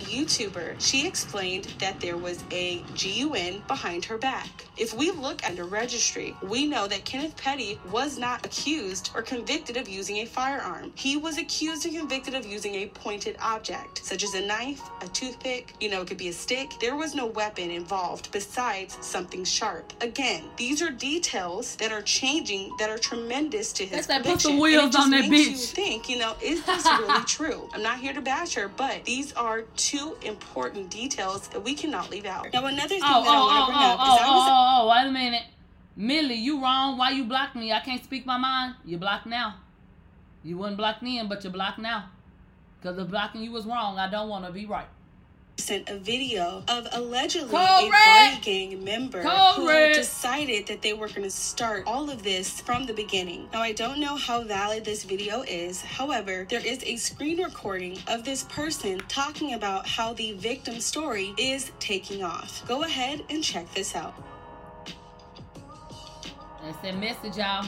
YouTuber, she explained that there was a GUN behind her back. If we look at the registry, we know that Kenneth Petty was not accused or convicted of using a firearm. He was accused and convicted of using a pointed object, such as a knife, a toothpick, you know, it could be a stick. There was no weapon involved besides something sharp. Again, these are details that are changing that are tremendous to his That's Put some wheels on that bitch. You think, you know, is this really true? I'm not here to bash her, but these are two important details that we cannot leave out. Now, another thing oh, that oh, I want to oh, bring oh, up is I was. Oh, oh, oh, wait a minute. Millie, you wrong. Why you blocked me? I can't speak my mind. You blocked now. You wouldn't block then, but you blocked now. Because the blocking you was wrong. I don't want to be right sent a video of allegedly Correct. a Bardi Gang member Correct. who decided that they were going to start all of this from the beginning. Now, I don't know how valid this video is. However, there is a screen recording of this person talking about how the victim story is taking off. Go ahead and check this out. That's that message, y'all.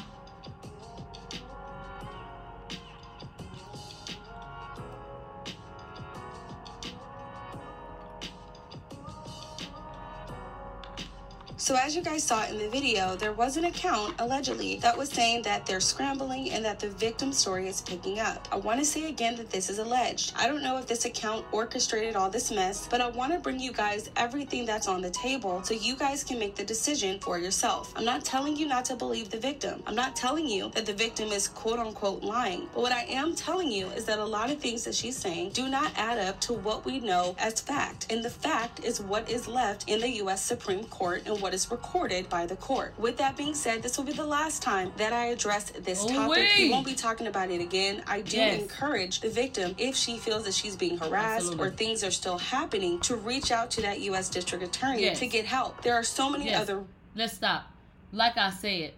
So as you guys saw in the video, there was an account allegedly that was saying that they're scrambling and that the victim story is picking up. I want to say again that this is alleged. I don't know if this account orchestrated all this mess, but I want to bring you guys everything that's on the table so you guys can make the decision for yourself. I'm not telling you not to believe the victim. I'm not telling you that the victim is quote unquote lying. But what I am telling you is that a lot of things that she's saying do not add up to what we know as fact. And the fact is what is left in the U.S. Supreme Court and what is recorded by the court. With that being said, this will be the last time that I address this oh, topic. Away. We won't be talking about it again. I do yes. encourage the victim, if she feels that she's being harassed Absolutely. or things are still happening, to reach out to that U.S. District Attorney yes. to get help. There are so many yes. other. Let's stop. Like I said,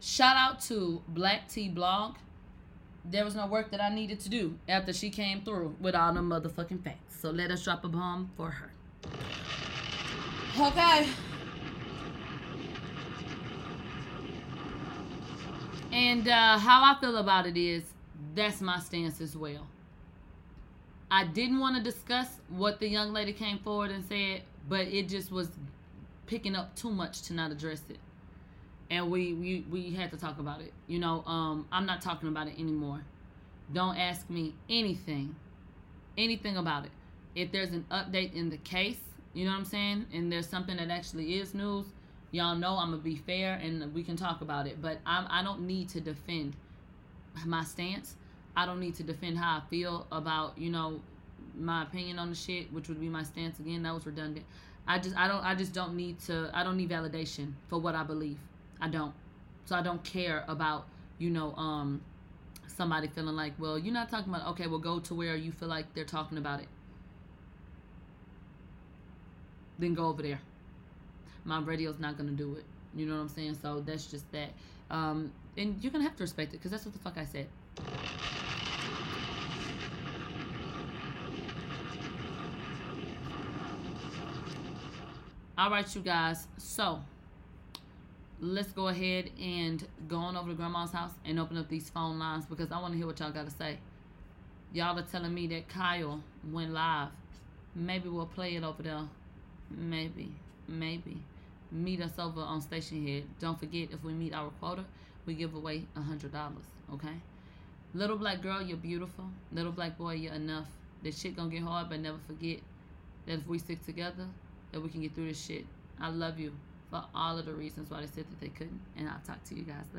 shout out to Black T Blog. There was no work that I needed to do after she came through with all the motherfucking facts. So let us drop a bomb for her. Okay. And uh, how I feel about it is that's my stance as well. I didn't want to discuss what the young lady came forward and said, but it just was picking up too much to not address it. And we we, we had to talk about it. You know, um, I'm not talking about it anymore. Don't ask me anything, anything about it. If there's an update in the case, you know what I'm saying, and there's something that actually is news, y'all know I'm gonna be fair and we can talk about it. But I'm I don't need to defend my stance. I don't need to defend how I feel about you know my opinion on the shit, which would be my stance again. That was redundant. I just I don't I just don't need to I don't need validation for what I believe. I don't. So I don't care about you know um somebody feeling like well you're not talking about okay well go to where you feel like they're talking about it. Then go over there my radio's not gonna do it. You know what I'm saying? So that's just that. Um, and you're gonna have to respect it because that's what the fuck I said. All right, you guys. So let's go ahead and go on over to grandma's house and open up these phone lines because I want to hear what y'all got to say. Y'all are telling me that Kyle went live. Maybe we'll play it over there. Maybe. Maybe meet us over on Stationhead. Don't forget, if we meet our quota, we give away a $100, okay? Little black girl, you're beautiful. Little black boy, you're enough. This shit gonna get hard, but never forget that if we stick together, that we can get through this shit. I love you for all of the reasons why they said that they couldn't. And I'll talk to you guys later.